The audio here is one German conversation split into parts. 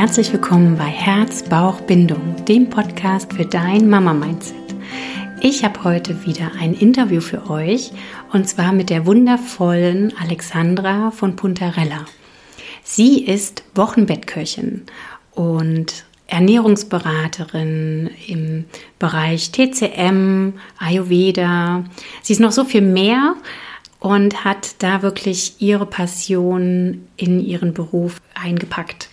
Herzlich willkommen bei Herz, Bauch, Bindung, dem Podcast für dein Mama-Mindset. Ich habe heute wieder ein Interview für euch und zwar mit der wundervollen Alexandra von Puntarella. Sie ist Wochenbettköchin und Ernährungsberaterin im Bereich TCM, Ayurveda. Sie ist noch so viel mehr und hat da wirklich ihre Passion in ihren Beruf eingepackt.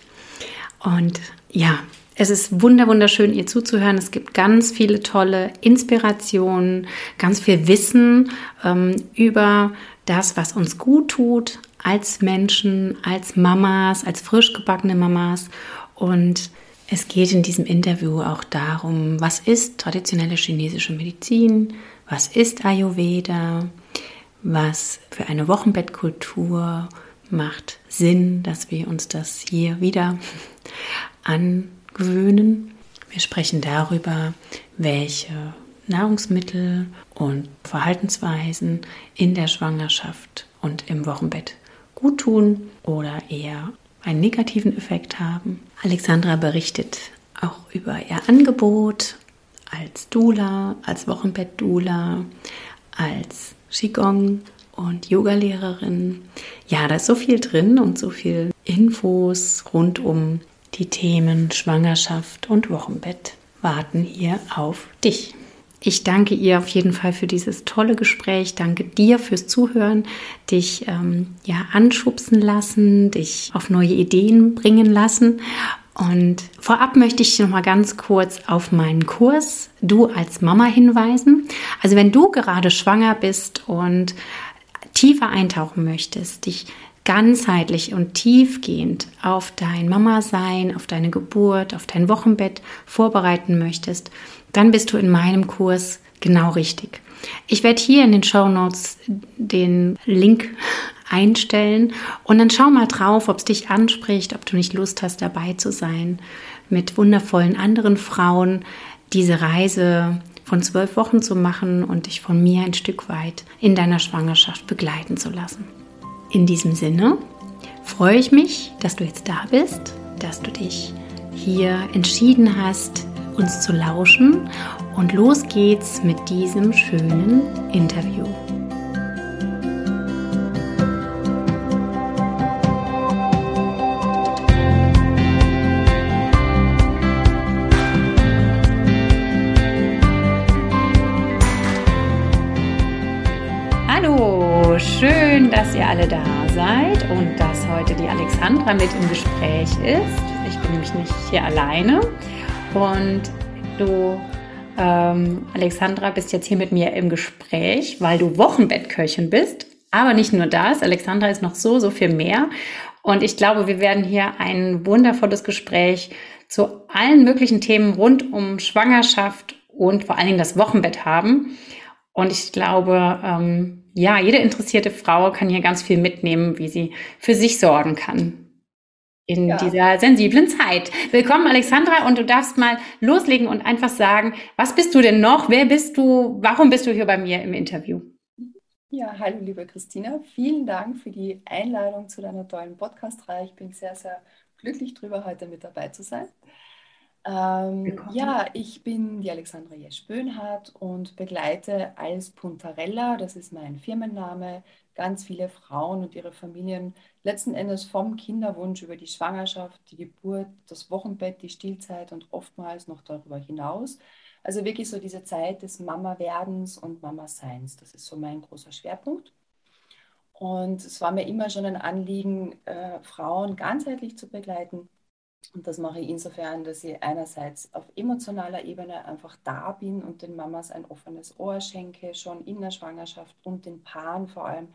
Und ja, es ist wunderschön, ihr zuzuhören. Es gibt ganz viele tolle Inspirationen, ganz viel Wissen ähm, über das, was uns gut tut als Menschen, als Mamas, als frisch gebackene Mamas. Und es geht in diesem Interview auch darum, was ist traditionelle chinesische Medizin, was ist Ayurveda, was für eine Wochenbettkultur macht Sinn, dass wir uns das hier wieder angewöhnen. Wir sprechen darüber, welche Nahrungsmittel und Verhaltensweisen in der Schwangerschaft und im Wochenbett gut tun oder eher einen negativen Effekt haben. Alexandra berichtet auch über ihr Angebot als Dula, als Wochenbett-Dula, als Qigong und Yogalehrerin. Ja, da ist so viel drin und so viel Infos rund um die Themen Schwangerschaft und Wochenbett warten hier auf dich. Ich danke ihr auf jeden Fall für dieses tolle Gespräch. Danke dir fürs Zuhören, dich ähm, ja anschubsen lassen, dich auf neue Ideen bringen lassen. Und vorab möchte ich noch mal ganz kurz auf meinen Kurs Du als Mama hinweisen. Also wenn du gerade schwanger bist und tiefer eintauchen möchtest, dich ganzheitlich und tiefgehend auf dein Mama-Sein, auf deine Geburt, auf dein Wochenbett vorbereiten möchtest, dann bist du in meinem Kurs genau richtig. Ich werde hier in den Show Notes den Link einstellen und dann schau mal drauf, ob es dich anspricht, ob du nicht Lust hast, dabei zu sein, mit wundervollen anderen Frauen diese Reise von zwölf Wochen zu machen und dich von mir ein Stück weit in deiner Schwangerschaft begleiten zu lassen. In diesem Sinne freue ich mich, dass du jetzt da bist, dass du dich hier entschieden hast, uns zu lauschen. Und los geht's mit diesem schönen Interview. Alle da seid und dass heute die Alexandra mit im Gespräch ist. Ich bin nämlich nicht hier alleine. Und du, ähm, Alexandra, bist jetzt hier mit mir im Gespräch, weil du Wochenbettköchin bist. Aber nicht nur das, Alexandra ist noch so, so viel mehr. Und ich glaube, wir werden hier ein wundervolles Gespräch zu allen möglichen Themen rund um Schwangerschaft und vor allen Dingen das Wochenbett haben. Und ich glaube, ähm, ja, jede interessierte Frau kann hier ganz viel mitnehmen, wie sie für sich sorgen kann in ja. dieser sensiblen Zeit. Willkommen, Alexandra, und du darfst mal loslegen und einfach sagen, was bist du denn noch? Wer bist du? Warum bist du hier bei mir im Interview? Ja, hallo, liebe Christina. Vielen Dank für die Einladung zu deiner tollen Podcast-Reihe. Ich bin sehr, sehr glücklich darüber, heute mit dabei zu sein. Ähm, ja, ich bin die Alexandra Jesch-Böhnhardt und begleite als Puntarella, das ist mein Firmenname, ganz viele Frauen und ihre Familien letzten Endes vom Kinderwunsch über die Schwangerschaft, die Geburt, das Wochenbett, die Stillzeit und oftmals noch darüber hinaus. Also wirklich so diese Zeit des Mama-Werdens und Mama-Seins. Das ist so mein großer Schwerpunkt. Und es war mir immer schon ein Anliegen, äh, Frauen ganzheitlich zu begleiten. Und das mache ich insofern, dass ich einerseits auf emotionaler Ebene einfach da bin und den Mamas ein offenes Ohr schenke, schon in der Schwangerschaft und den Paaren vor allem.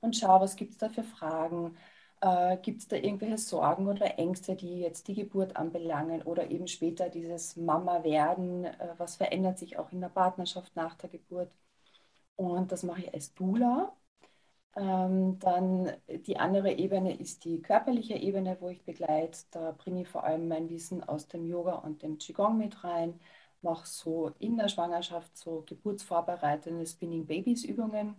Und schaue, was gibt es da für Fragen, äh, gibt es da irgendwelche Sorgen oder Ängste, die jetzt die Geburt anbelangen oder eben später dieses Mama-Werden? Äh, was verändert sich auch in der Partnerschaft nach der Geburt? Und das mache ich als Dula. Ähm, dann die andere Ebene ist die körperliche Ebene, wo ich begleite. Da bringe ich vor allem mein Wissen aus dem Yoga und dem Qigong mit rein. Mache so in der Schwangerschaft so geburtsvorbereitende Spinning Babies Übungen.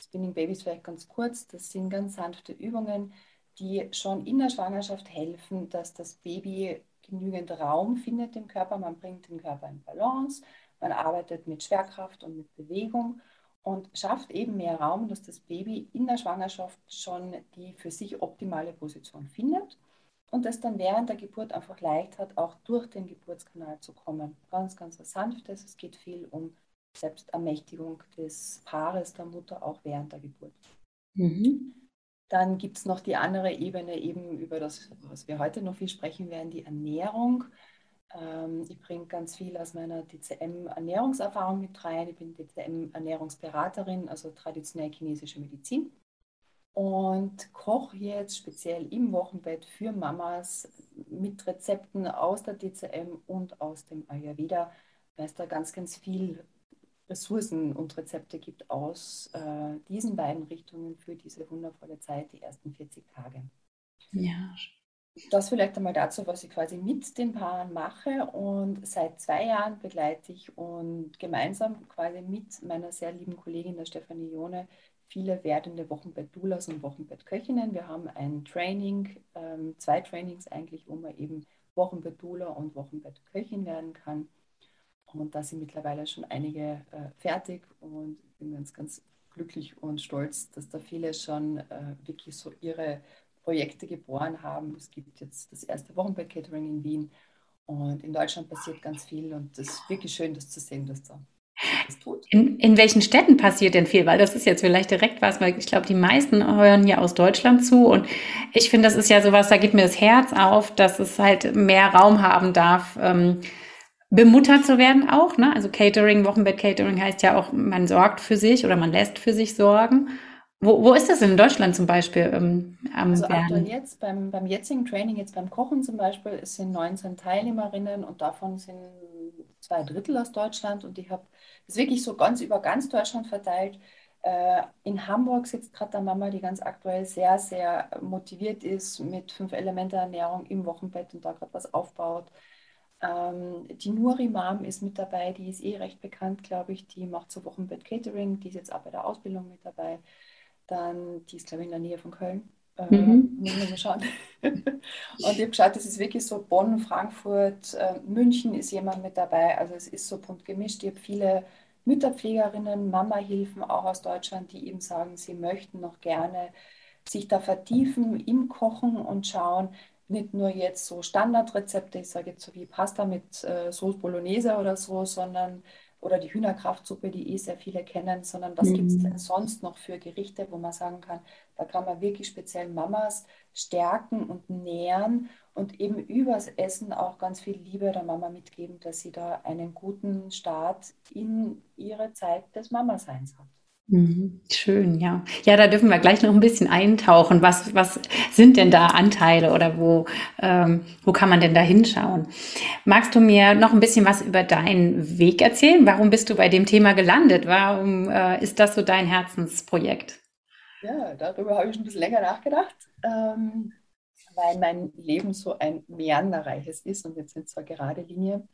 Spinning Babies vielleicht ganz kurz. Das sind ganz sanfte Übungen, die schon in der Schwangerschaft helfen, dass das Baby genügend Raum findet im Körper. Man bringt den Körper in Balance, man arbeitet mit Schwerkraft und mit Bewegung und schafft eben mehr Raum, dass das Baby in der Schwangerschaft schon die für sich optimale Position findet und es dann während der Geburt einfach leicht hat, auch durch den Geburtskanal zu kommen. Ganz, ganz was Sanftes. Es geht viel um Selbstermächtigung des Paares, der Mutter, auch während der Geburt. Mhm. Dann gibt es noch die andere Ebene, eben über das, was wir heute noch viel sprechen werden, die Ernährung. Ähm, ich bringe ganz viel aus meiner DCM-Ernährungserfahrung mit rein. Ich bin DCM-Ernährungsberaterin, also traditionell chinesische Medizin. Und koche jetzt speziell im Wochenbett für Mamas mit Rezepten aus der DCM und aus dem Ayurveda, weil es da ganz, ganz viel Ressourcen und Rezepte gibt aus äh, diesen beiden Richtungen für diese wundervolle Zeit, die ersten 40 Tage. Ja. Das vielleicht einmal dazu, was ich quasi mit den Paaren mache. Und seit zwei Jahren begleite ich und gemeinsam quasi mit meiner sehr lieben Kollegin, der Stefanie Jone, viele werdende Wochenbett-Doulas und Wochenbett-Köchinnen. Wir haben ein Training, ähm, zwei Trainings eigentlich, wo man eben Wochenbett-Doula und Wochenbett-Köchin werden kann. Und da sind mittlerweile schon einige äh, fertig und ich bin ganz, ganz glücklich und stolz, dass da viele schon äh, wirklich so ihre Projekte geboren haben. Es gibt jetzt das erste Wochenbett-Catering in Wien und in Deutschland passiert ganz viel und es ist wirklich schön, das zu sehen, dass da das tut. In, in welchen Städten passiert denn viel? Weil das ist jetzt vielleicht direkt was, weil ich glaube, die meisten hören ja aus Deutschland zu und ich finde, das ist ja sowas, da geht mir das Herz auf, dass es halt mehr Raum haben darf. Ähm, bemuttert zu werden auch. Ne? Also Catering, Wochenbett-Catering heißt ja auch, man sorgt für sich oder man lässt für sich sorgen. Wo, wo ist das in Deutschland zum Beispiel ähm, am Also aktuell jetzt beim, beim jetzigen Training, jetzt beim Kochen zum Beispiel, es sind 19 Teilnehmerinnen und davon sind zwei Drittel aus Deutschland und ich habe es wirklich so ganz über ganz Deutschland verteilt. Äh, in Hamburg sitzt gerade der Mama, die ganz aktuell sehr, sehr motiviert ist mit fünf Elemente Ernährung im Wochenbett und da gerade was aufbaut. Ähm, die Nuri Mom ist mit dabei, die ist eh recht bekannt, glaube ich. Die macht so Wochenbett Catering, die ist jetzt auch bei der Ausbildung mit dabei. Dann, die ist, glaube ich, in der Nähe von Köln. Äh, mhm. Müssen wir mal schauen. und ich habe geschaut, das ist wirklich so Bonn, Frankfurt, äh, München ist jemand mit dabei. Also es ist so bunt gemischt. Ich habe viele Mütterpflegerinnen, Mama-Hilfen auch aus Deutschland, die eben sagen, sie möchten noch gerne sich da vertiefen im Kochen und schauen, nicht nur jetzt so Standardrezepte, ich sage jetzt so wie Pasta mit äh, Sauce Bolognese oder so, sondern oder die Hühnerkraftsuppe, die eh sehr viele kennen, sondern was mhm. gibt es denn sonst noch für Gerichte, wo man sagen kann, da kann man wirklich speziell Mamas stärken und nähren und eben übers Essen auch ganz viel Liebe der Mama mitgeben, dass sie da einen guten Start in ihre Zeit des Mamaseins hat. Mhm. Schön, ja. Ja, da dürfen wir gleich noch ein bisschen eintauchen. Was, was sind denn da Anteile oder wo, ähm, wo kann man denn da hinschauen? Magst du mir noch ein bisschen was über deinen Weg erzählen? Warum bist du bei dem Thema gelandet? Warum äh, ist das so dein Herzensprojekt? Ja, darüber habe ich ein bisschen länger nachgedacht, ähm, weil mein Leben so ein meanderreiches ist und jetzt sind zwar gerade Linie,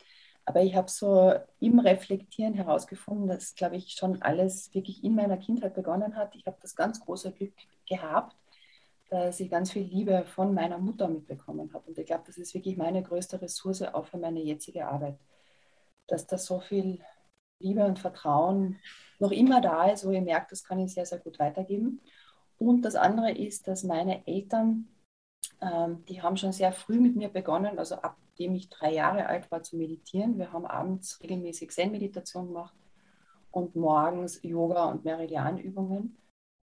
aber ich habe so im Reflektieren herausgefunden, dass, glaube ich, schon alles wirklich in meiner Kindheit begonnen hat. Ich habe das ganz große Glück gehabt, dass ich ganz viel Liebe von meiner Mutter mitbekommen habe. Und ich glaube, das ist wirklich meine größte Ressource auch für meine jetzige Arbeit. Dass da so viel Liebe und Vertrauen noch immer da ist, wo ich merke, das kann ich sehr, sehr gut weitergeben. Und das andere ist, dass meine Eltern, ähm, die haben schon sehr früh mit mir begonnen, also ab nachdem ich drei Jahre alt war, zu meditieren. Wir haben abends regelmäßig Zen-Meditation gemacht und morgens Yoga und Meridianübungen.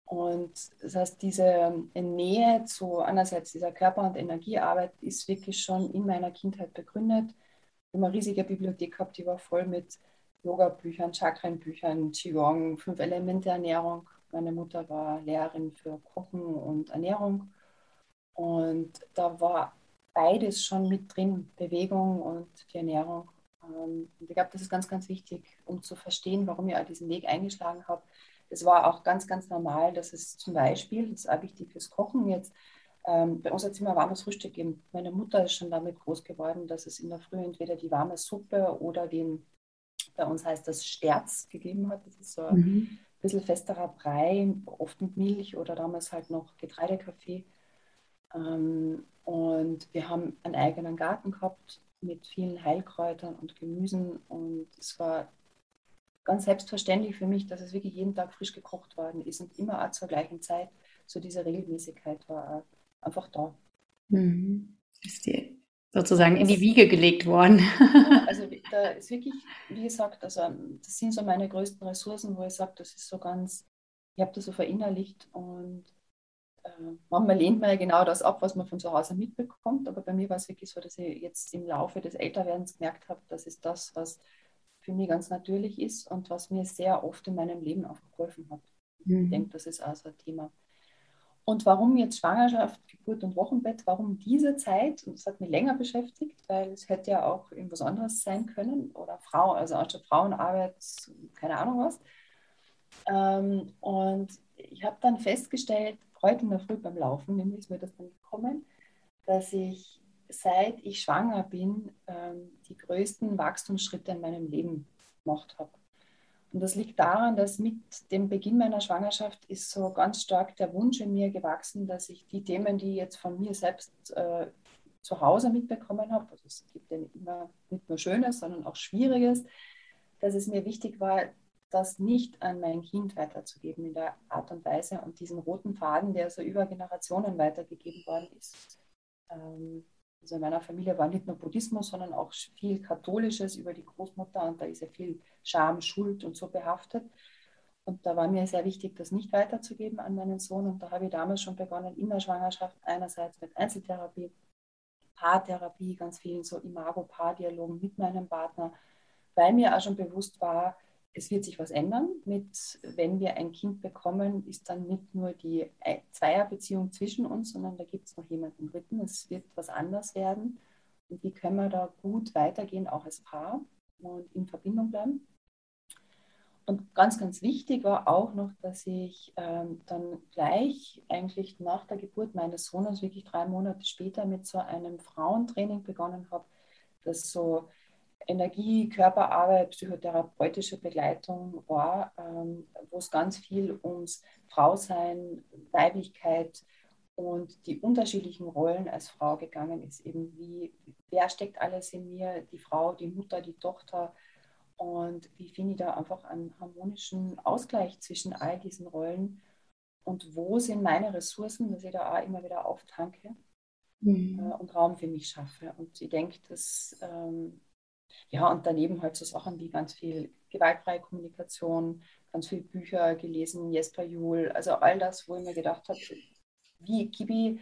Und das heißt, diese Nähe zu einerseits dieser Körper- und Energiearbeit ist wirklich schon in meiner Kindheit begründet. Ich habe eine riesige Bibliothek gehabt, die war voll mit Yoga-Büchern, Chakrenbüchern, Qigong, fünf Elemente Ernährung. Meine Mutter war Lehrerin für Kochen und Ernährung. Und da war beides schon mit drin, Bewegung und die Ernährung. Ähm, und ich glaube, das ist ganz, ganz wichtig, um zu verstehen, warum ich auch diesen Weg eingeschlagen habe. Es war auch ganz, ganz normal, dass es zum Beispiel, das ist auch wichtig fürs Kochen jetzt, ähm, bei uns hat es immer warmes Frühstück gegeben. Meine Mutter ist schon damit groß geworden, dass es in der Früh entweder die warme Suppe oder den, bei uns heißt das Sterz gegeben hat. Das ist so ein mhm. bisschen festerer Brei, oft mit Milch oder damals halt noch Getreidekaffee. Ähm, und wir haben einen eigenen Garten gehabt mit vielen Heilkräutern und Gemüsen. Und es war ganz selbstverständlich für mich, dass es wirklich jeden Tag frisch gekocht worden ist und immer auch zur gleichen Zeit. So diese Regelmäßigkeit war einfach da. Mhm. Ist dir sozusagen in die Wiege gelegt worden. also da ist wirklich, wie gesagt, also das sind so meine größten Ressourcen, wo ich sage, das ist so ganz, ich habe das so verinnerlicht und manchmal lehnt man ja genau das ab, was man von zu Hause mitbekommt, aber bei mir war es wirklich so, dass ich jetzt im Laufe des Älterwerdens gemerkt habe, das ist das, was für mich ganz natürlich ist und was mir sehr oft in meinem Leben auch geholfen hat. Mhm. Ich denke, das ist auch so ein Thema. Und warum jetzt Schwangerschaft, Geburt und Wochenbett? Warum diese Zeit? Und das hat mich länger beschäftigt, weil es hätte ja auch irgendwas anderes sein können oder Frau, also anstatt Frauenarbeit, keine Ahnung was. Ähm, und ich habe dann festgestellt, heute in der Früh beim Laufen, nämlich ist mir das dann gekommen, dass ich seit ich schwanger bin ähm, die größten Wachstumsschritte in meinem Leben gemacht habe. Und das liegt daran, dass mit dem Beginn meiner Schwangerschaft ist so ganz stark der Wunsch in mir gewachsen, dass ich die Themen, die ich jetzt von mir selbst äh, zu Hause mitbekommen habe, also es gibt ja immer nicht nur Schönes, sondern auch Schwieriges, dass es mir wichtig war, das nicht an mein Kind weiterzugeben in der Art und Weise und diesen roten Faden, der so über Generationen weitergegeben worden ist. Ähm, also in meiner Familie war nicht nur Buddhismus, sondern auch viel Katholisches über die Großmutter und da ist ja viel Scham, Schuld und so behaftet. Und da war mir sehr wichtig, das nicht weiterzugeben an meinen Sohn. Und da habe ich damals schon begonnen, in der Schwangerschaft einerseits mit Einzeltherapie, Paartherapie, ganz vielen so Imago-Paardialogen mit meinem Partner, weil mir auch schon bewusst war, es wird sich was ändern. Mit, wenn wir ein Kind bekommen, ist dann nicht nur die Zweierbeziehung zwischen uns, sondern da gibt es noch jemanden dritten. Es wird was anders werden. Und wie können wir da gut weitergehen, auch als Paar und in Verbindung bleiben? Und ganz, ganz wichtig war auch noch, dass ich ähm, dann gleich eigentlich nach der Geburt meines Sohnes, wirklich drei Monate später, mit so einem Frauentraining begonnen habe, das so Energie, Körperarbeit, psychotherapeutische Begleitung war, ähm, wo es ganz viel ums Frausein, Weiblichkeit und die unterschiedlichen Rollen als Frau gegangen ist. Eben wie, wer steckt alles in mir, die Frau, die Mutter, die Tochter und wie finde ich da einfach einen harmonischen Ausgleich zwischen all diesen Rollen und wo sind meine Ressourcen, dass ich da auch immer wieder auftanke mhm. äh, und Raum für mich schaffe. Und ich denke, dass ähm, ja, und daneben halt so Sachen wie ganz viel gewaltfreie Kommunikation, ganz viele Bücher gelesen, Jesper Juhl, also all das, wo ich mir gedacht habe, wie, Kibi,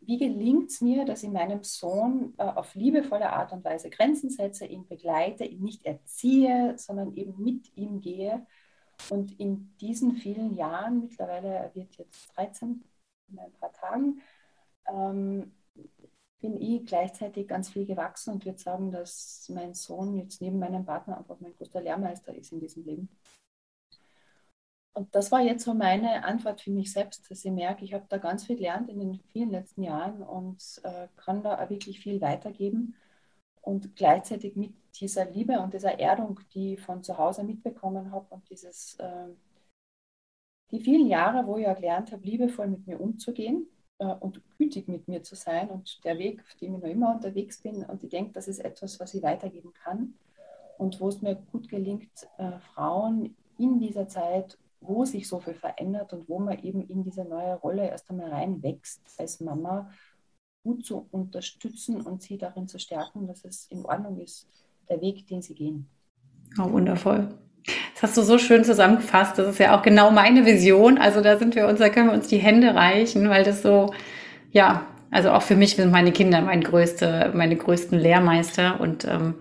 wie gelingt es mir, dass ich meinem Sohn äh, auf liebevolle Art und Weise Grenzen setze, ihn begleite, ihn nicht erziehe, sondern eben mit ihm gehe. Und in diesen vielen Jahren, mittlerweile, er wird jetzt 13 in ein paar Tagen, ähm, bin ich gleichzeitig ganz viel gewachsen und würde sagen, dass mein Sohn jetzt neben meinem Partner einfach mein größter Lehrmeister ist in diesem Leben. Und das war jetzt so meine Antwort für mich selbst, dass ich merke, ich habe da ganz viel gelernt in den vielen letzten Jahren und äh, kann da auch wirklich viel weitergeben. Und gleichzeitig mit dieser Liebe und dieser Erdung, die ich von zu Hause mitbekommen habe und dieses, äh, die vielen Jahre, wo ich ja gelernt habe, liebevoll mit mir umzugehen, und gütig mit mir zu sein und der Weg, auf dem ich noch immer unterwegs bin. Und ich denke, das ist etwas, was ich weitergeben kann und wo es mir gut gelingt, äh, Frauen in dieser Zeit, wo sich so viel verändert und wo man eben in diese neue Rolle erst einmal reinwächst als Mama, gut zu unterstützen und sie darin zu stärken, dass es in Ordnung ist, der Weg, den sie gehen. Oh, wundervoll. Das hast du so schön zusammengefasst. Das ist ja auch genau meine Vision. Also da sind wir uns, da können wir uns die Hände reichen, weil das so, ja, also auch für mich sind meine Kinder mein größte, meine größten Lehrmeister und ähm,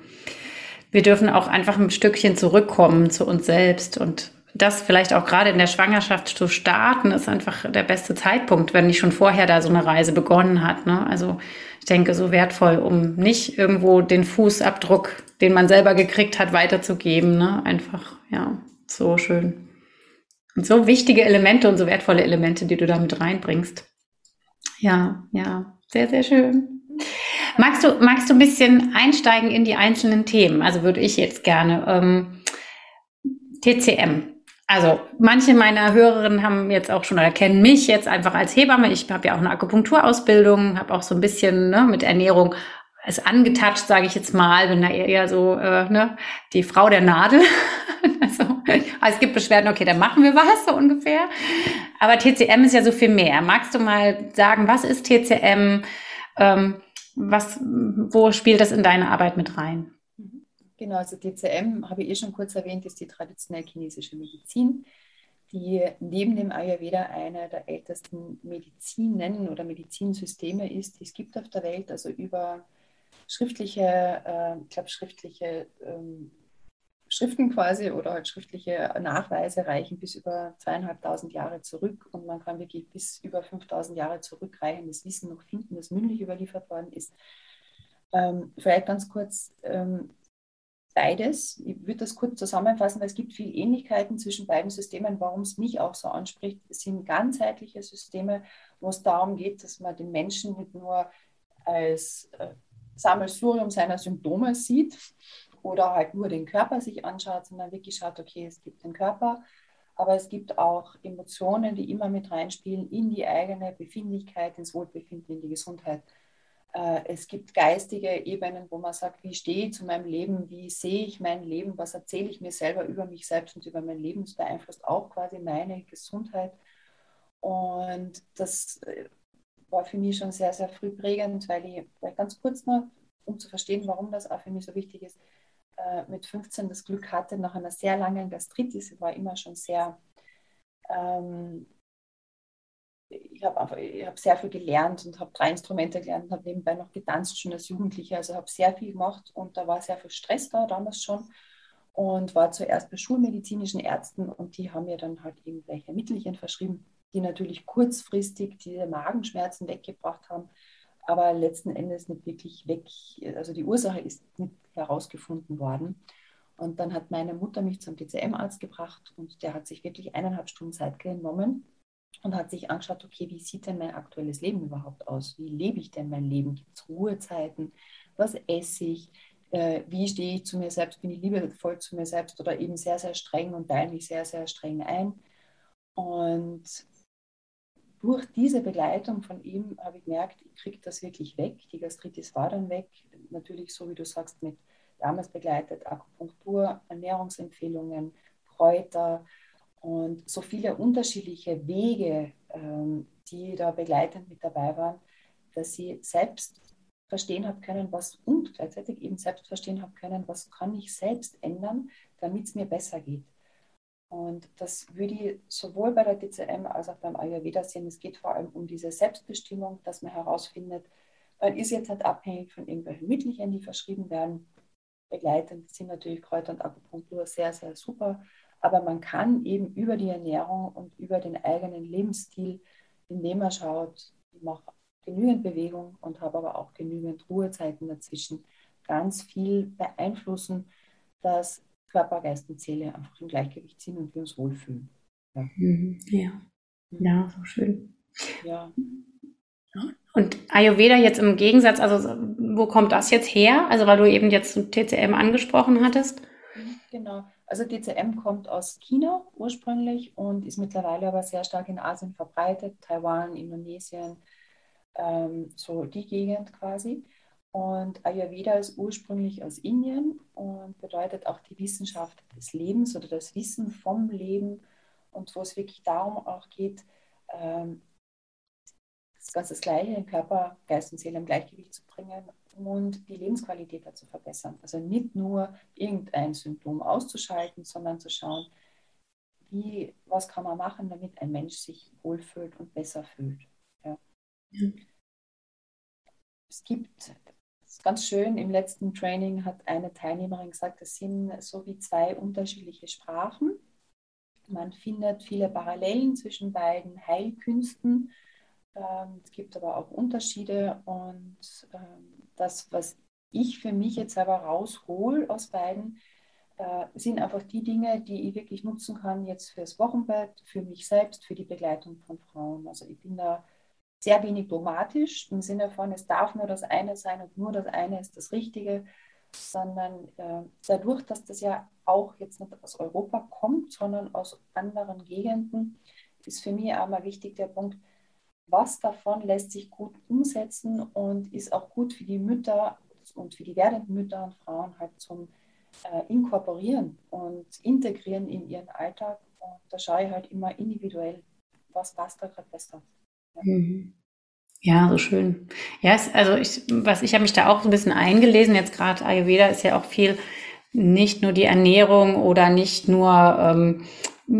wir dürfen auch einfach ein Stückchen zurückkommen zu uns selbst und das vielleicht auch gerade in der Schwangerschaft zu starten, ist einfach der beste Zeitpunkt, wenn nicht schon vorher da so eine Reise begonnen hat. Ne? Also ich denke, so wertvoll, um nicht irgendwo den Fußabdruck, den man selber gekriegt hat, weiterzugeben. Ne? Einfach, ja, so schön. Und so wichtige Elemente und so wertvolle Elemente, die du da mit reinbringst. Ja, ja, sehr, sehr schön. Magst du, magst du ein bisschen einsteigen in die einzelnen Themen? Also würde ich jetzt gerne. Ähm, TCM, also manche meiner Hörerinnen haben jetzt auch schon oder kennen mich jetzt einfach als Hebamme. Ich habe ja auch eine Akupunkturausbildung, habe auch so ein bisschen ne, mit Ernährung es angetatscht, sage ich jetzt mal, bin da eher so äh, ne, die Frau der Nadel. also, es gibt Beschwerden, okay, dann machen wir was so ungefähr. Aber TCM ist ja so viel mehr. Magst du mal sagen, was ist TCM? Ähm, was, wo spielt das in deine Arbeit mit rein? Genau, also TCM, habe ich eh schon kurz erwähnt, ist die traditionelle chinesische Medizin, die neben dem Ayurveda eine der ältesten Medizinen oder Medizinsysteme ist, die es gibt auf der Welt, also über schriftliche, äh, ich glaube, schriftliche ähm, Schriften quasi oder halt schriftliche Nachweise reichen bis über zweieinhalbtausend Jahre zurück und man kann wirklich bis über 5000 Jahre zurückreichendes Wissen noch finden, das mündlich überliefert worden ist. Ähm, vielleicht ganz kurz, ähm, beides. Ich würde das kurz zusammenfassen, weil es gibt viele Ähnlichkeiten zwischen beiden Systemen. Warum es mich auch so anspricht, es sind ganzheitliche Systeme, wo es darum geht, dass man den Menschen nicht nur als äh, Sammelsurium seiner Symptome sieht oder halt nur den Körper sich anschaut, sondern wirklich schaut, okay, es gibt den Körper, aber es gibt auch Emotionen, die immer mit reinspielen in die eigene Befindlichkeit, ins Wohlbefinden, in die Gesundheit. Äh, es gibt geistige Ebenen, wo man sagt, wie stehe ich zu meinem Leben, wie sehe ich mein Leben, was erzähle ich mir selber über mich selbst und über mein Leben. Das beeinflusst auch quasi meine Gesundheit. Und das äh, war für mich schon sehr, sehr früh prägend, weil ich, weil ganz kurz noch, um zu verstehen, warum das auch für mich so wichtig ist, äh, mit 15 das Glück hatte, nach einer sehr langen Gastritis, ich war immer schon sehr ähm, ich habe einfach, sehr viel gelernt und habe drei Instrumente gelernt und habe nebenbei noch getanzt schon als Jugendliche. Also habe sehr viel gemacht und da war sehr viel Stress da damals schon und war zuerst bei schulmedizinischen Ärzten und die haben mir dann halt irgendwelche Mittelchen verschrieben, die natürlich kurzfristig diese Magenschmerzen weggebracht haben, aber letzten Endes nicht wirklich weg. Also die Ursache ist nicht herausgefunden worden. Und dann hat meine Mutter mich zum DCM-Arzt gebracht und der hat sich wirklich eineinhalb Stunden Zeit genommen und hat sich angeschaut, okay, wie sieht denn mein aktuelles Leben überhaupt aus? Wie lebe ich denn mein Leben? Gibt es Ruhezeiten? Was esse ich? Äh, wie stehe ich zu mir selbst? Bin ich liebevoll zu mir selbst oder eben sehr, sehr streng und teile mich sehr, sehr streng ein? Und durch diese Begleitung von ihm habe ich gemerkt, ich kriege das wirklich weg. Die Gastritis war dann weg. Natürlich, so wie du sagst, mit damals begleitet Akupunktur, Ernährungsempfehlungen, Kräuter, und so viele unterschiedliche Wege, ähm, die da begleitend mit dabei waren, dass sie selbst verstehen habe können, was und gleichzeitig eben selbst verstehen habe können, was kann ich selbst ändern, damit es mir besser geht. Und das würde ich sowohl bei der DCM als auch beim Ayurveda sehen. Es geht vor allem um diese Selbstbestimmung, dass man herausfindet, man ist jetzt halt abhängig von irgendwelchen Mittelchen, die verschrieben werden. Begleitend sind natürlich Kräuter und Akupunktur sehr, sehr super. Aber man kann eben über die Ernährung und über den eigenen Lebensstil, indem man schaut, ich mache genügend Bewegung und habe aber auch genügend Ruhezeiten dazwischen, ganz viel beeinflussen, dass Körper, Geist und Seele einfach im Gleichgewicht sind und wir uns wohlfühlen. Ja, mhm. ja. Mhm. ja so schön. Ja. Und Ayurveda jetzt im Gegensatz, also wo kommt das jetzt her? Also weil du eben jetzt TCM angesprochen hattest. Genau. Also DCM kommt aus China ursprünglich und ist mittlerweile aber sehr stark in Asien verbreitet, Taiwan, Indonesien, ähm, so die Gegend quasi. Und Ayurveda ist ursprünglich aus Indien und bedeutet auch die Wissenschaft des Lebens oder das Wissen vom Leben und wo es wirklich darum auch geht, ähm, das ganz das Gleiche, den Körper, Geist und Seele im Gleichgewicht zu bringen und die Lebensqualität dazu verbessern. Also nicht nur irgendein Symptom auszuschalten, sondern zu schauen, wie, was kann man machen, damit ein Mensch sich wohlfühlt und besser fühlt. Ja. Es gibt, das ist ganz schön, im letzten Training hat eine Teilnehmerin gesagt, es sind so wie zwei unterschiedliche Sprachen. Man findet viele Parallelen zwischen beiden Heilkünsten. Ähm, es gibt aber auch Unterschiede und ähm, das, was ich für mich jetzt aber raushol aus beiden, äh, sind einfach die Dinge, die ich wirklich nutzen kann jetzt fürs Wochenbett, für mich selbst, für die Begleitung von Frauen. Also ich bin da sehr wenig dogmatisch im Sinne von, es darf nur das eine sein und nur das eine ist das Richtige, sondern äh, dadurch, dass das ja auch jetzt nicht aus Europa kommt, sondern aus anderen Gegenden, ist für mich auch mal wichtig der Punkt, was davon lässt sich gut umsetzen und ist auch gut für die Mütter und für die werdenden Mütter und Frauen halt zum äh, Inkorporieren und Integrieren in ihren Alltag. Und da schaue ich halt immer individuell, was passt da gerade besser. Ja. Mhm. Ja, so schön. Ja, es, also ich, was ich habe mich da auch so ein bisschen eingelesen. Jetzt gerade Ayurveda ist ja auch viel nicht nur die Ernährung oder nicht nur ähm,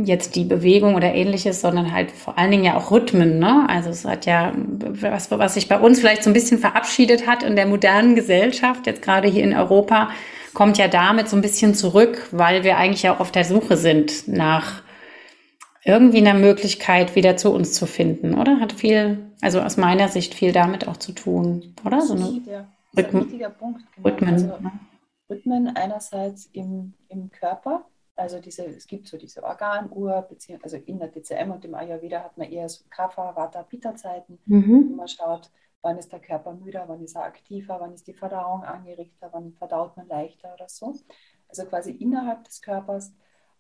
jetzt die Bewegung oder ähnliches, sondern halt vor allen Dingen ja auch Rhythmen. Ne? Also es hat ja was, was sich bei uns vielleicht so ein bisschen verabschiedet hat in der modernen Gesellschaft, jetzt gerade hier in Europa, kommt ja damit so ein bisschen zurück, weil wir eigentlich ja auch auf der Suche sind nach irgendwie einer Möglichkeit, wieder zu uns zu finden, oder? Hat viel, also aus meiner Sicht viel damit auch zu tun, oder? So eine ist ein wichtiger Punkt. Genau. Rhythmen. Also, ne? Rhythmen einerseits im, im Körper, also diese, es gibt so diese Organuhr, also in der DCM und im Ayurveda hat man eher so Kapha, Vata, Pitta-Zeiten, mhm. wo man schaut, wann ist der Körper müder, wann ist er aktiver, wann ist die Verdauung angeregter, wann verdaut man leichter oder so. Also quasi innerhalb des Körpers.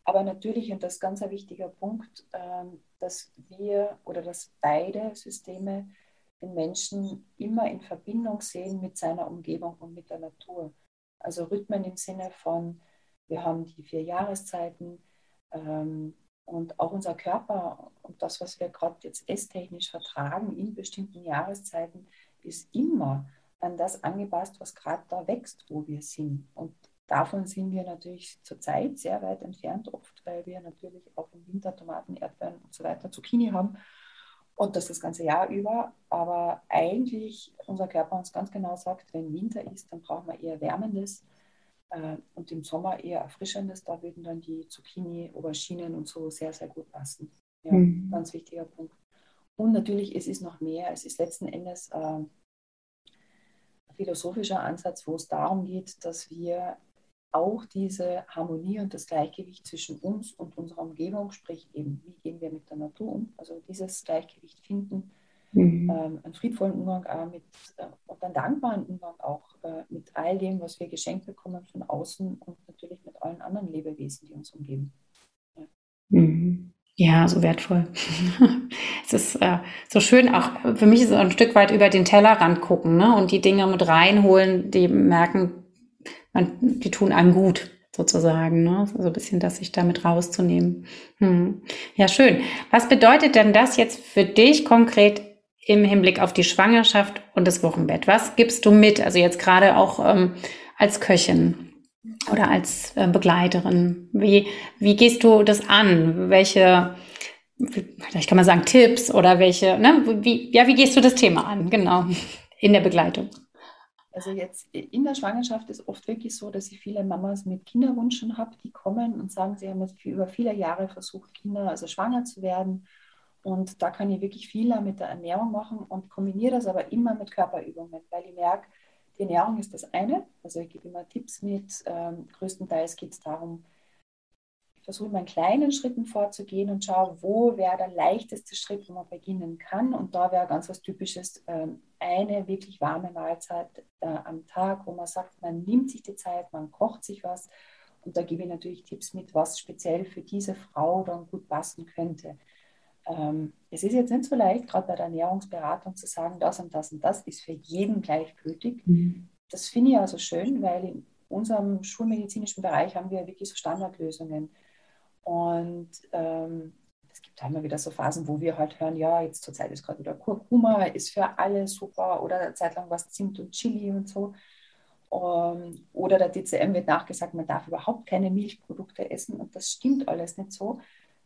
Aber natürlich, und das ist ganz ein wichtiger Punkt, ähm, dass wir oder dass beide Systeme den Menschen immer in Verbindung sehen mit seiner Umgebung und mit der Natur. Also Rhythmen im Sinne von, wir haben die vier Jahreszeiten ähm, und auch unser Körper und das, was wir gerade jetzt esstechnisch vertragen in bestimmten Jahreszeiten, ist immer an das angepasst, was gerade da wächst, wo wir sind. Und davon sind wir natürlich zurzeit sehr weit entfernt, oft, weil wir natürlich auch im Winter Tomaten, Erdbeeren und so weiter, Zucchini haben und das das ganze Jahr über. Aber eigentlich unser Körper uns ganz genau sagt, wenn Winter ist, dann brauchen wir eher Wärmendes und im Sommer eher Erfrischendes. Da würden dann die Zucchini, Auberginen und so sehr, sehr gut passen. Ja, mhm. ganz wichtiger Punkt. Und natürlich, es ist noch mehr. Es ist letzten Endes äh, ein philosophischer Ansatz, wo es darum geht, dass wir auch diese Harmonie und das Gleichgewicht zwischen uns und unserer Umgebung, sprich eben, wie gehen wir mit der Natur um, also dieses Gleichgewicht finden, mhm. ähm, einen friedvollen Umgang auch mit äh, und einen dankbaren Umgang auch äh, mit all dem, was wir geschenkt bekommen von außen und natürlich mit allen anderen Lebewesen, die uns umgeben. Ja, mhm. ja so wertvoll. es ist äh, so schön, auch für mich ist es ein Stück weit über den Tellerrand gucken ne? und die Dinge mit reinholen, die merken, man, die tun einem gut, sozusagen, ne? So ein bisschen das sich damit rauszunehmen. Hm. Ja, schön. Was bedeutet denn das jetzt für dich konkret im Hinblick auf die Schwangerschaft und das Wochenbett? Was gibst du mit? Also jetzt gerade auch ähm, als Köchin oder als äh, Begleiterin. Wie, wie gehst du das an? Welche, vielleicht kann man sagen, Tipps oder welche, ne? Wie, ja, wie gehst du das Thema an? Genau. In der Begleitung. Also jetzt in der Schwangerschaft ist oft wirklich so, dass ich viele Mamas mit Kinderwunsch habe, die kommen und sagen, sie haben jetzt über viele Jahre versucht, Kinder, also schwanger zu werden. Und da kann ich wirklich viel mit der Ernährung machen und kombiniere das aber immer mit Körperübungen, weil ich merke, die Ernährung ist das eine. Also ich gebe immer Tipps mit. Ähm, größtenteils geht es darum, ich versuche immer in kleinen Schritten vorzugehen und schaue, wo wäre der leichteste Schritt, wo man beginnen kann. Und da wäre ganz was Typisches, ähm, eine wirklich warme Mahlzeit äh, am Tag, wo man sagt, man nimmt sich die Zeit, man kocht sich was. Und da gebe ich natürlich Tipps mit, was speziell für diese Frau dann gut passen könnte. Ähm, es ist jetzt nicht so leicht, gerade bei der Ernährungsberatung zu sagen, das und das und das ist für jeden gleichgültig. Mhm. Das finde ich also schön, weil in unserem schulmedizinischen Bereich haben wir wirklich so Standardlösungen. Und ähm, es gibt halt immer wieder so Phasen, wo wir halt hören, ja, jetzt zur Zeit ist gerade wieder Kurkuma, ist für alle super oder eine Zeit lang was Zimt und Chili und so. Um, ähm, oder der DCM wird nachgesagt, man darf überhaupt keine Milchprodukte essen und das stimmt alles nicht so,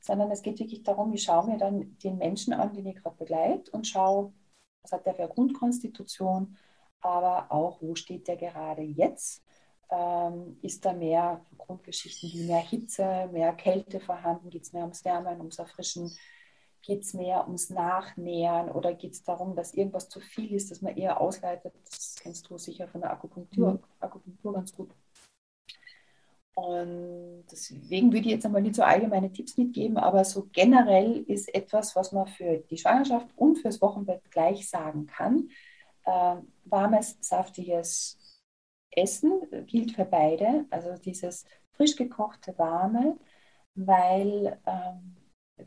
sondern es geht wirklich darum, ich schaue mir dann den Menschen an, den ich gerade begleite und schaue, was hat der für eine Grundkonstitution, aber auch, wo steht der gerade jetzt ähm, ist da mehr Grundgeschichten wie mehr Hitze, mehr Kälte vorhanden? Geht es mehr ums Wärmen, ums Erfrischen? Geht es mehr ums Nachnähern oder geht es darum, dass irgendwas zu viel ist, dass man eher ausleitet? Das kennst du sicher von der Akupunktur, mhm. Akupunktur ganz gut. Und deswegen würde ich jetzt einmal nicht so allgemeine Tipps mitgeben, aber so generell ist etwas, was man für die Schwangerschaft und fürs Wochenbett gleich sagen kann. Äh, warmes, saftiges, Essen gilt für beide, also dieses frisch gekochte Warme, weil ähm,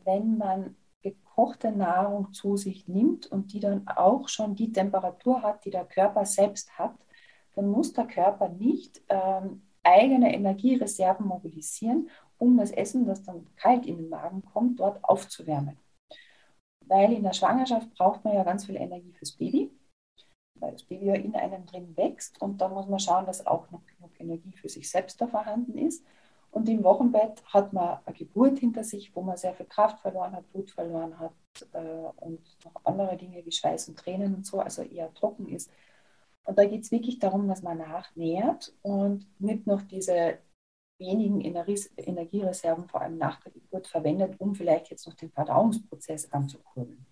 wenn man gekochte Nahrung zu sich nimmt und die dann auch schon die Temperatur hat, die der Körper selbst hat, dann muss der Körper nicht ähm, eigene Energiereserven mobilisieren, um das Essen, das dann kalt in den Magen kommt, dort aufzuwärmen. Weil in der Schwangerschaft braucht man ja ganz viel Energie fürs Baby, weil das Baby ja in einem drin wächst und dann muss man schauen, dass auch noch genug Energie für sich selbst da vorhanden ist. Und im Wochenbett hat man eine Geburt hinter sich, wo man sehr viel Kraft verloren hat, Blut verloren hat äh, und noch andere Dinge wie Schweiß und Tränen und so, also eher trocken ist. Und da geht es wirklich darum, dass man nachnährt und nicht noch diese wenigen Energiereserven, vor allem nach der Geburt, verwendet, um vielleicht jetzt noch den Verdauungsprozess anzukurbeln.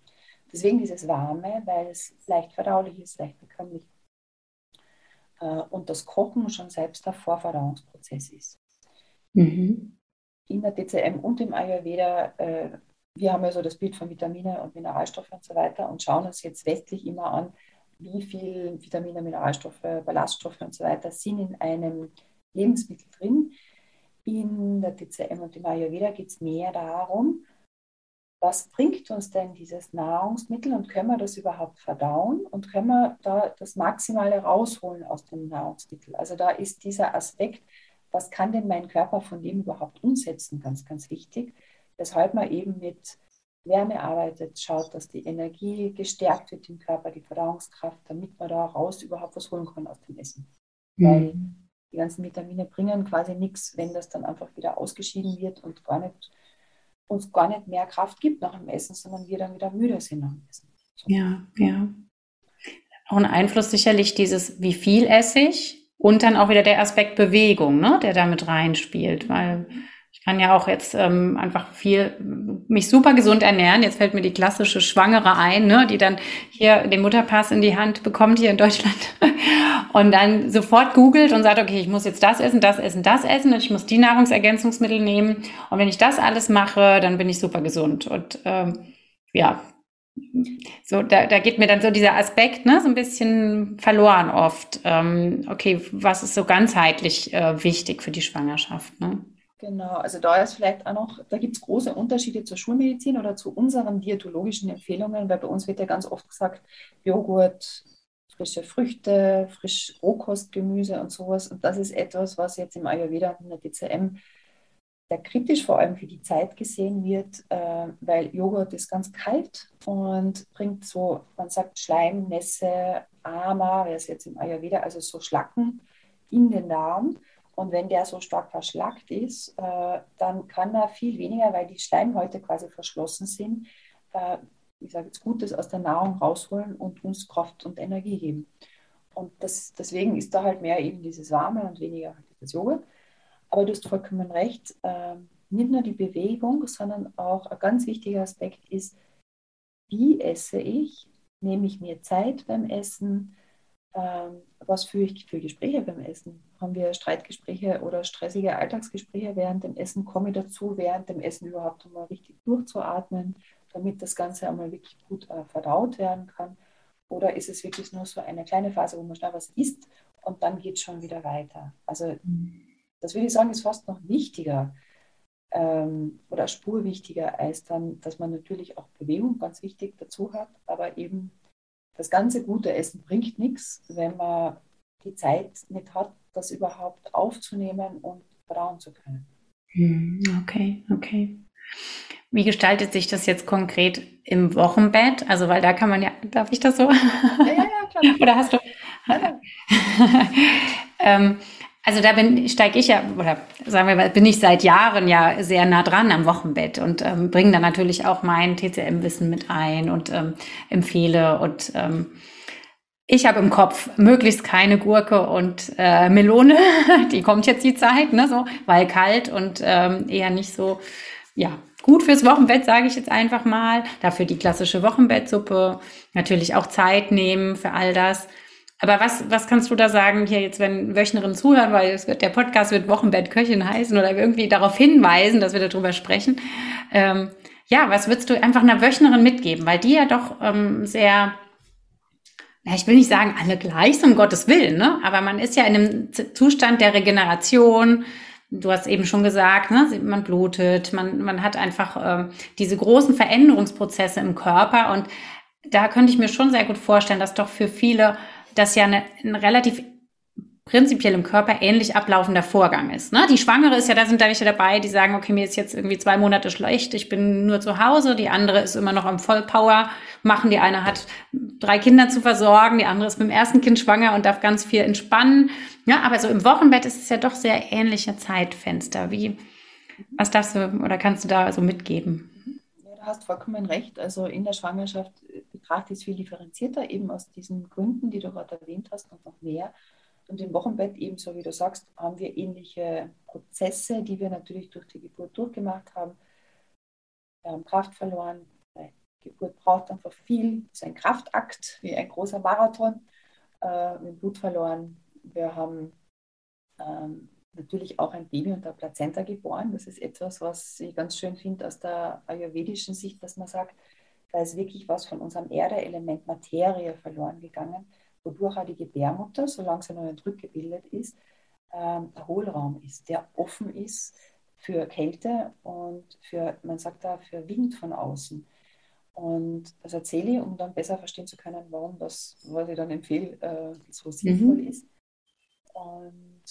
Deswegen dieses Warme, weil es leicht verdaulich ist, leicht bekömmlich. Äh, und das Kochen schon selbst der Vorverdauungsprozess ist. Mhm. In der DCM und im Ayurveda, äh, wir haben ja so das Bild von Vitamine und Mineralstoffe und so weiter und schauen uns jetzt westlich immer an, wie viel Vitamine, Mineralstoffe, Ballaststoffe und so weiter sind in einem Lebensmittel drin. In der TCM und im Ayurveda geht es mehr darum, was bringt uns denn dieses Nahrungsmittel und können wir das überhaupt verdauen und können wir da das Maximale rausholen aus dem Nahrungsmittel. Also da ist dieser Aspekt, was kann denn mein Körper von dem überhaupt umsetzen, ganz, ganz wichtig, weshalb man eben mit Wärme arbeitet, schaut, dass die Energie gestärkt wird im Körper, die Verdauungskraft, damit man da raus überhaupt was holen kann aus dem Essen. Mhm. Weil die ganzen Vitamine bringen quasi nichts, wenn das dann einfach wieder ausgeschieden wird und gar nicht, uns gar nicht mehr Kraft gibt nach dem Essen, sondern wir dann wieder müde sind nach dem Essen. So. Ja, ja. Auch ein Einfluss sicherlich dieses, wie viel esse ich und dann auch wieder der Aspekt Bewegung, ne, der damit reinspielt, weil kann ja auch jetzt ähm, einfach viel mich super gesund ernähren. Jetzt fällt mir die klassische Schwangere ein, ne, die dann hier den Mutterpass in die Hand bekommt hier in Deutschland und dann sofort googelt und sagt, okay, ich muss jetzt das essen, das essen, das essen und ich muss die Nahrungsergänzungsmittel nehmen. Und wenn ich das alles mache, dann bin ich super gesund. Und ähm, ja, so, da, da geht mir dann so dieser Aspekt, ne, so ein bisschen verloren oft. Ähm, okay, was ist so ganzheitlich äh, wichtig für die Schwangerschaft, ne? Genau, also da ist vielleicht auch noch, da gibt es große Unterschiede zur Schulmedizin oder zu unseren diätologischen Empfehlungen, weil bei uns wird ja ganz oft gesagt, Joghurt, frische Früchte, frisch Rohkostgemüse und sowas. Und das ist etwas, was jetzt im Ayurveda und in der DCM sehr kritisch vor allem für die Zeit gesehen wird, äh, weil Joghurt ist ganz kalt und bringt so, man sagt Schleim, Nässe, Ama, wer ist jetzt im Ayurveda, also so Schlacken in den Darm. Und wenn der so stark verschlackt ist, äh, dann kann er viel weniger, weil die Schleimhäute quasi verschlossen sind, äh, ich sage jetzt Gutes aus der Nahrung rausholen und uns Kraft und Energie geben. Und das, deswegen ist da halt mehr eben dieses Warme und weniger halt das Joghurt. Aber du hast vollkommen recht, äh, nicht nur die Bewegung, sondern auch ein ganz wichtiger Aspekt ist, wie esse ich? Nehme ich mir Zeit beim Essen? Ähm, was führe ich für Gespräche beim Essen? Haben wir Streitgespräche oder stressige Alltagsgespräche während dem Essen? Komme ich dazu, während dem Essen überhaupt einmal richtig durchzuatmen, damit das Ganze einmal wirklich gut äh, verdaut werden kann? Oder ist es wirklich nur so eine kleine Phase, wo man schnell was isst und dann geht es schon wieder weiter? Also das würde ich sagen, ist fast noch wichtiger ähm, oder Spur wichtiger, als dann, dass man natürlich auch Bewegung ganz wichtig dazu hat, aber eben das ganze gute Essen bringt nichts, wenn man die Zeit nicht hat, das überhaupt aufzunehmen und verdauen zu können. Hm, okay, okay. Wie gestaltet sich das jetzt konkret im Wochenbett? Also, weil da kann man ja, darf ich das so? Ja, ja, ja klar. Oder hast du? Ja, ähm, also da bin steige ich ja, oder sagen wir mal, bin ich seit Jahren ja sehr nah dran am Wochenbett und ähm, bringe da natürlich auch mein TCM-Wissen mit ein und ähm, empfehle. Und ähm, ich habe im Kopf möglichst keine Gurke und äh, Melone. die kommt jetzt die Zeit, ne, so, weil kalt und ähm, eher nicht so, ja, gut fürs Wochenbett, sage ich jetzt einfach mal. Dafür die klassische Wochenbettsuppe. Natürlich auch Zeit nehmen für all das. Aber was, was kannst du da sagen, hier jetzt, wenn Wöchnerinnen zuhören, weil es wird, der Podcast wird Wochenbett Köchin heißen oder irgendwie darauf hinweisen, dass wir darüber sprechen. Ähm, ja, was würdest du einfach einer Wöchnerin mitgeben? Weil die ja doch ähm, sehr, ja, ich will nicht sagen alle gleich, um Gottes Willen, ne? aber man ist ja in einem Zustand der Regeneration. Du hast eben schon gesagt, ne? man blutet, man, man hat einfach ähm, diese großen Veränderungsprozesse im Körper und da könnte ich mir schon sehr gut vorstellen, dass doch für viele das ja eine, ein relativ prinzipiell im Körper ähnlich ablaufender Vorgang ist. Ne? Die Schwangere ist ja, da sind da welche dabei, die sagen, okay, mir ist jetzt irgendwie zwei Monate schlecht, ich bin nur zu Hause. Die andere ist immer noch am Vollpower machen. Die eine hat drei Kinder zu versorgen, die andere ist mit dem ersten Kind schwanger und darf ganz viel entspannen. Ja, aber so im Wochenbett ist es ja doch sehr ähnliche Zeitfenster. Wie, was darfst du oder kannst du da so mitgeben? Ja, du hast vollkommen recht. Also in der Schwangerschaft betrachte ich es viel differenzierter, eben aus diesen Gründen, die du gerade erwähnt hast und noch mehr. Und im Wochenbett, ebenso wie du sagst, haben wir ähnliche Prozesse, die wir natürlich durch die Geburt durchgemacht haben. Wir haben Kraft verloren. Die Geburt braucht einfach viel. Es ist ein Kraftakt, wie ein großer Marathon. Äh, wir haben Blut verloren. Wir haben ähm, natürlich auch ein Baby unter Plazenta geboren. Das ist etwas, was ich ganz schön finde aus der ayurvedischen Sicht, dass man sagt, da ist wirklich was von unserem Erdeelement Materie verloren gegangen wodurch auch die Gebärmutter, solange sie noch nicht rückgebildet ist, ähm, der Hohlraum ist, der offen ist für Kälte und für, man sagt da, für Wind von außen. Und das erzähle ich, um dann besser verstehen zu können, warum das, was ich dann empfehle, äh, so sinnvoll mhm. ist. Und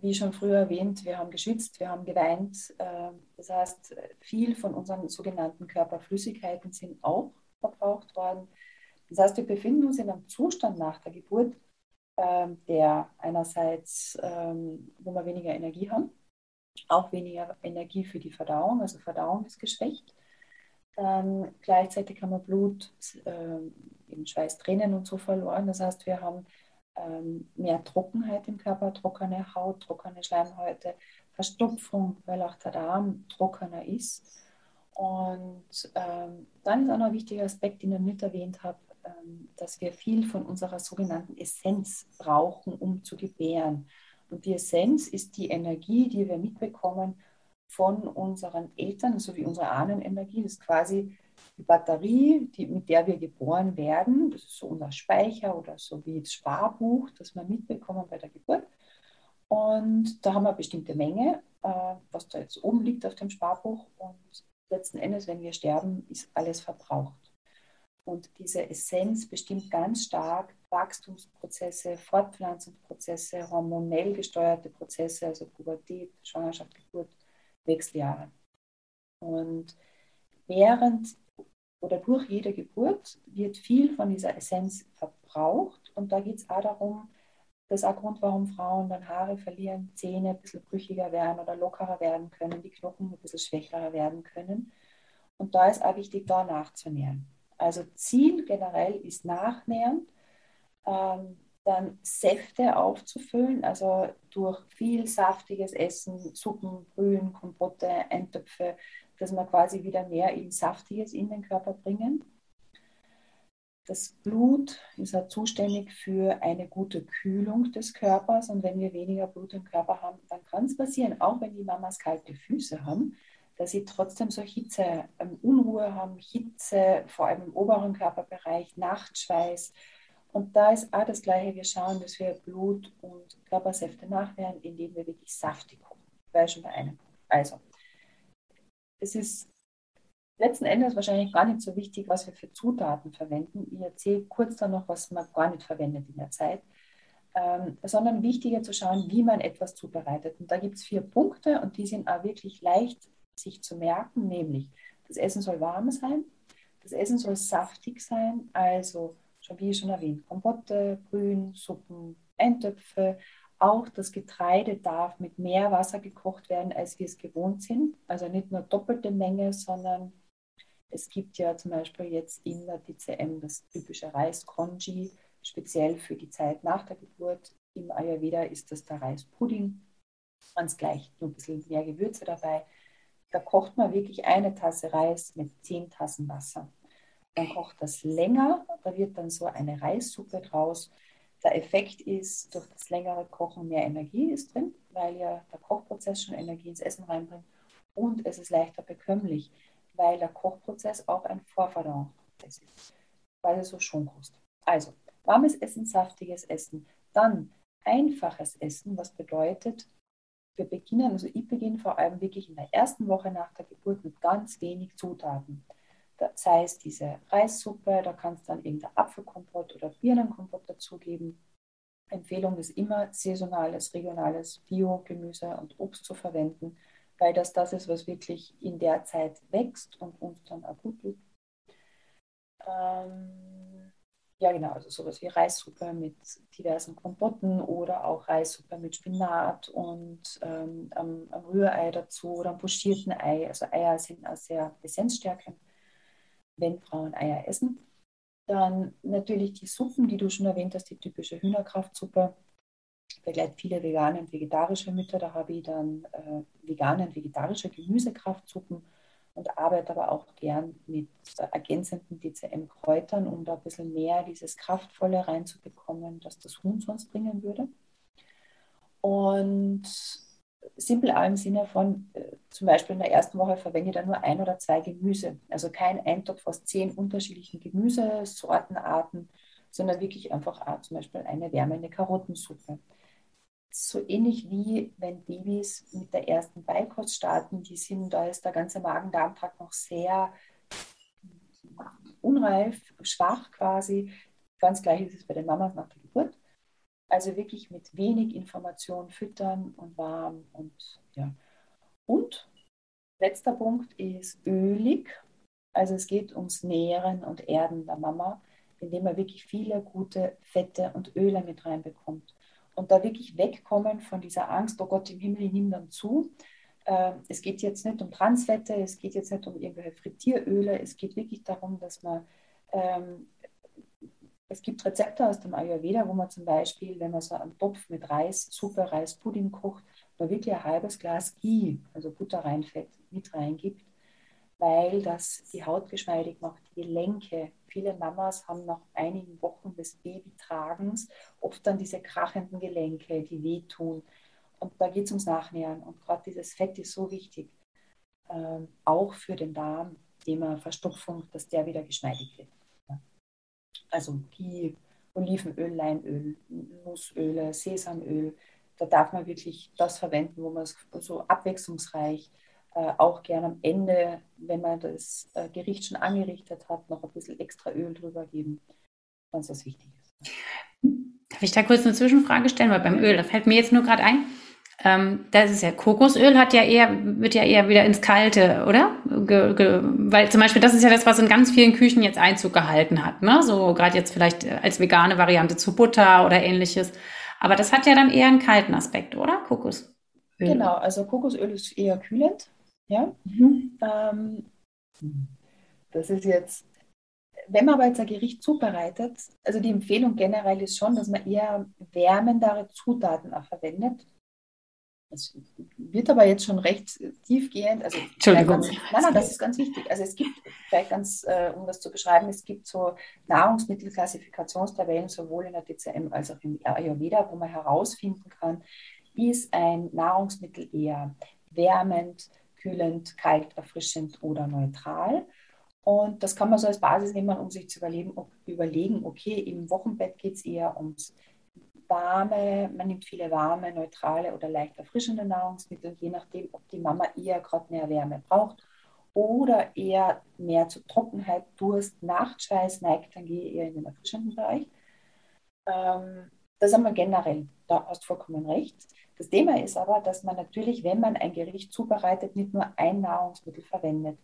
wie schon früher erwähnt, wir haben geschwitzt, wir haben geweint. Äh, das heißt, viel von unseren sogenannten Körperflüssigkeiten sind auch verbraucht worden. Das heißt, wir befinden uns in einem Zustand nach der Geburt, ähm, der einerseits, ähm, wo wir weniger Energie haben, auch weniger Energie für die Verdauung, also Verdauung ist geschwächt. Dann gleichzeitig haben wir Blut, ähm, eben Schweiß, Tränen und so verloren. Das heißt, wir haben ähm, mehr Trockenheit im Körper, trockene Haut, trockene Schleimhäute, Verstopfung, weil auch der Darm trockener ist. Und ähm, dann ist auch noch ein wichtiger Aspekt, den ich nicht erwähnt habe, ähm, dass wir viel von unserer sogenannten Essenz brauchen, um zu gebären. Und die Essenz ist die Energie, die wir mitbekommen von unseren Eltern, so wie unsere Ahnenenergie. Das ist quasi die Batterie, die, mit der wir geboren werden. Das ist so unser Speicher oder so wie das Sparbuch, das wir mitbekommen bei der Geburt. Und da haben wir eine bestimmte Menge, äh, was da jetzt oben liegt auf dem Sparbuch. Und letzten Endes, wenn wir sterben, ist alles verbraucht. Und diese Essenz bestimmt ganz stark Wachstumsprozesse, Fortpflanzungsprozesse, hormonell gesteuerte Prozesse, also Pubertät, Schwangerschaft, Geburt, Wechseljahre. Und während oder durch jede Geburt wird viel von dieser Essenz verbraucht. Und da geht es auch darum, das ist auch Grund, warum Frauen dann Haare verlieren, Zähne ein bisschen brüchiger werden oder lockerer werden können, die Knochen ein bisschen schwächer werden können. Und da ist auch wichtig, da nachzunähern. Also Ziel generell ist Nachnähern, ähm, dann Säfte aufzufüllen, also durch viel saftiges Essen, Suppen, Brühen, Kompotte, Eintöpfe, dass wir quasi wieder mehr in Saftiges in den Körper bringen. Das Blut ist ja zuständig für eine gute Kühlung des Körpers und wenn wir weniger Blut im Körper haben, dann kann es passieren, auch wenn die Mamas kalte Füße haben, dass sie trotzdem so Hitze, ähm, Unruhe haben, Hitze, vor allem im oberen Körperbereich, Nachtschweiß. Und da ist auch das Gleiche. Wir schauen, dass wir Blut und Körpersäfte nachwähren, indem wir wirklich saftig kochen. Weil schon bei einem. Also, es ist letzten Endes wahrscheinlich gar nicht so wichtig, was wir für Zutaten verwenden. Ich erzähle kurz dann noch, was man gar nicht verwendet in der Zeit. Ähm, sondern wichtiger zu schauen, wie man etwas zubereitet. Und da gibt es vier Punkte und die sind auch wirklich leicht sich zu merken, nämlich das Essen soll warm sein, das Essen soll saftig sein, also schon wie schon erwähnt, Kompotte, Brühen, Suppen, Eintöpfe. Auch das Getreide darf mit mehr Wasser gekocht werden, als wir es gewohnt sind. Also nicht nur doppelte Menge, sondern es gibt ja zum Beispiel jetzt in der DCM das typische Reis-Congee, speziell für die Zeit nach der Geburt. Im Ayurveda ist das der Reispudding. Ganz gleich, nur ein bisschen mehr Gewürze dabei. Da kocht man wirklich eine Tasse Reis mit zehn Tassen Wasser. Dann kocht das länger, da wird dann so eine Reissuppe draus. Der Effekt ist, durch das längere Kochen mehr Energie ist drin, weil ja der Kochprozess schon Energie ins Essen reinbringt. Und es ist leichter bekömmlich, weil der Kochprozess auch ein Vorverdauungsprozess ist, weil es so Schonkost. Also, warmes Essen, saftiges Essen. Dann einfaches Essen, was bedeutet, wir beginnen, also ich beginne vor allem wirklich in der ersten Woche nach der Geburt mit ganz wenig Zutaten. Das heißt, diese Reissuppe, da kannst du dann irgendein Apfelkompott oder Birnenkompott dazugeben. Empfehlung ist immer, saisonales, regionales Bio-Gemüse und Obst zu verwenden, weil das das ist, was wirklich in der Zeit wächst und uns dann auch gut tut. Ähm, ja, genau, also sowas wie Reissuppe mit diversen Kompotten oder auch Reissuppe mit Spinat und ähm, am, am, Rührei dazu oder am pochierten Ei. Also Eier sind auch sehr essenzstärkend, wenn Frauen Eier essen. Dann natürlich die Suppen, die du schon erwähnt hast, die typische Hühnerkraftsuppe. Begleitet viele vegane und vegetarische Mütter. Da habe ich dann äh, vegane und vegetarische Gemüsekraftsuppen und arbeite aber auch gern mit ergänzenden DCM-Kräutern, um da ein bisschen mehr dieses Kraftvolle reinzubekommen, das das Huhn sonst bringen würde. Und simpel auch im Sinne von, äh, zum Beispiel in der ersten Woche verwende ich dann nur ein oder zwei Gemüse. Also kein Eintopf aus zehn unterschiedlichen Gemüsesortenarten, sondern wirklich einfach auch zum Beispiel eine wärmende Karottensuppe so ähnlich wie wenn Babys mit der ersten Beikost starten, die sind, da ist der ganze Magen-Darm-Trakt noch sehr unreif, schwach quasi. Ganz gleich ist es bei den Mamas nach der. Also wirklich mit wenig Information füttern und warm und ja. Und letzter Punkt ist ölig. Also es geht ums Nähren und Erden der Mama, indem man wirklich viele gute Fette und Öle mit reinbekommt und da wirklich wegkommen von dieser Angst, oh Gott im Himmel, ich nehme dann zu. Ähm, es geht jetzt nicht um Transfette, es geht jetzt nicht um irgendwelche Frittieröle, es geht wirklich darum, dass man, ähm, es gibt Rezepte aus dem Ayurveda, wo man zum Beispiel, wenn man so einen Topf mit Reis, Suppe, Reis, Pudding kocht, da wirklich ein halbes Glas Ghee, also Butterreinfett, mit reingibt weil das die Haut geschmeidig macht, die Gelenke. Viele Mamas haben nach einigen Wochen des Babytragens oft dann diese krachenden Gelenke, die wehtun. Und da geht es ums Nachnähren. Und gerade dieses Fett ist so wichtig, ähm, auch für den Darm, Thema Verstopfung, dass der wieder geschmeidig wird. Also Ghee, Olivenöl, Leinöl, Nussöle, Sesamöl, da darf man wirklich das verwenden, wo man es so abwechslungsreich äh, auch gerne am Ende, wenn man das äh, Gericht schon angerichtet hat, noch ein bisschen extra Öl drüber geben, wenn es das wichtig ist. Darf ich da kurz eine Zwischenfrage stellen? Weil beim Öl, da fällt mir jetzt nur gerade ein, ähm, das ist ja Kokosöl, hat ja eher, wird ja eher wieder ins Kalte, oder? Ge, ge, weil zum Beispiel, das ist ja das, was in ganz vielen Küchen jetzt Einzug gehalten hat, ne? So gerade jetzt vielleicht als vegane Variante zu Butter oder ähnliches. Aber das hat ja dann eher einen kalten Aspekt, oder? Kokosöl. Genau, also Kokosöl ist eher kühlend. Ja? Mhm. Ähm, das ist jetzt, wenn man aber jetzt ein Gericht zubereitet, also die Empfehlung generell ist schon, dass man eher wärmendere Zutaten auch verwendet. Das wird aber jetzt schon recht tiefgehend. Also Entschuldigung. Ganz, nein, nein, das ist ganz wichtig. Also es gibt, vielleicht ganz, äh, um das zu beschreiben, es gibt so Nahrungsmittelklassifikationstabellen sowohl in der DCM als auch im Ayurveda, wo man herausfinden kann, ist ein Nahrungsmittel eher wärmend, kühlend, kalt, erfrischend oder neutral. Und das kann man so als Basis nehmen, um sich zu überlegen, überlegen okay, im Wochenbett geht es eher ums warme, man nimmt viele warme, neutrale oder leicht erfrischende Nahrungsmittel, je nachdem, ob die Mama eher gerade mehr Wärme braucht oder eher mehr zu Trockenheit, Durst, Nachtschweiß neigt, dann gehe ich eher in den erfrischenden Bereich. Ähm, das haben wir generell, da hast du vollkommen recht. Das Thema ist aber, dass man natürlich, wenn man ein Gericht zubereitet, nicht nur ein Nahrungsmittel verwendet.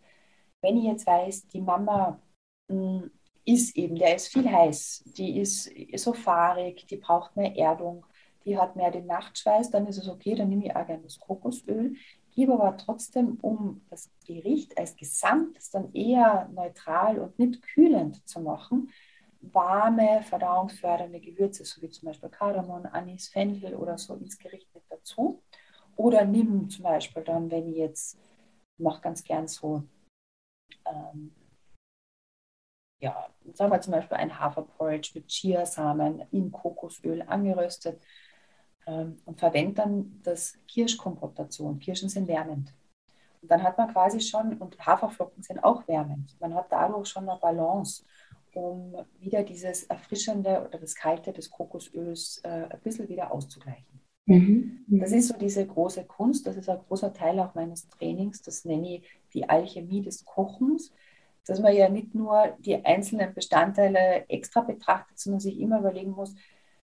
Wenn ich jetzt weiß, die Mama mh, hm, ist eben, der ist viel heiß, die ist so fahrig, die braucht mehr Erdung, die hat mehr den Nachtschweiß, dann ist es okay, dann nehme ich auch gerne das Kokosöl, gebe aber trotzdem, um das Gericht als Gesamtes dann eher neutral und nicht kühlend zu machen, warme, verdauungsfördernde Gewürze, so wie zum Beispiel Kardamom, Anis, Fenchel oder so ins Gericht mit dazu. Oder nimm zum Beispiel dann, wenn ich jetzt, mache ganz gern so, ähm, ja, sagen wir zum Beispiel ein Haferporridge mit Chiasamen in Kokosöl angeröstet ähm, und verwende dann das Kirschkompott dazu. Kirschen sind wärmend. Und dann hat man quasi schon, und Haferflocken sind auch wärmend. Man hat dadurch schon eine Balance. um wieder dieses Erfrischende oder das Kalte des Kokosöls äh, ein bisschen wieder auszugleichen. Mhm. Das ist so diese große Kunst, das ist ein großer Teil auch meines Trainings, das nenne ich die Alchemie des Kochens, dass man ja nicht nur die einzelnen Bestandteile extra betrachtet, sondern sich immer überlegen muss,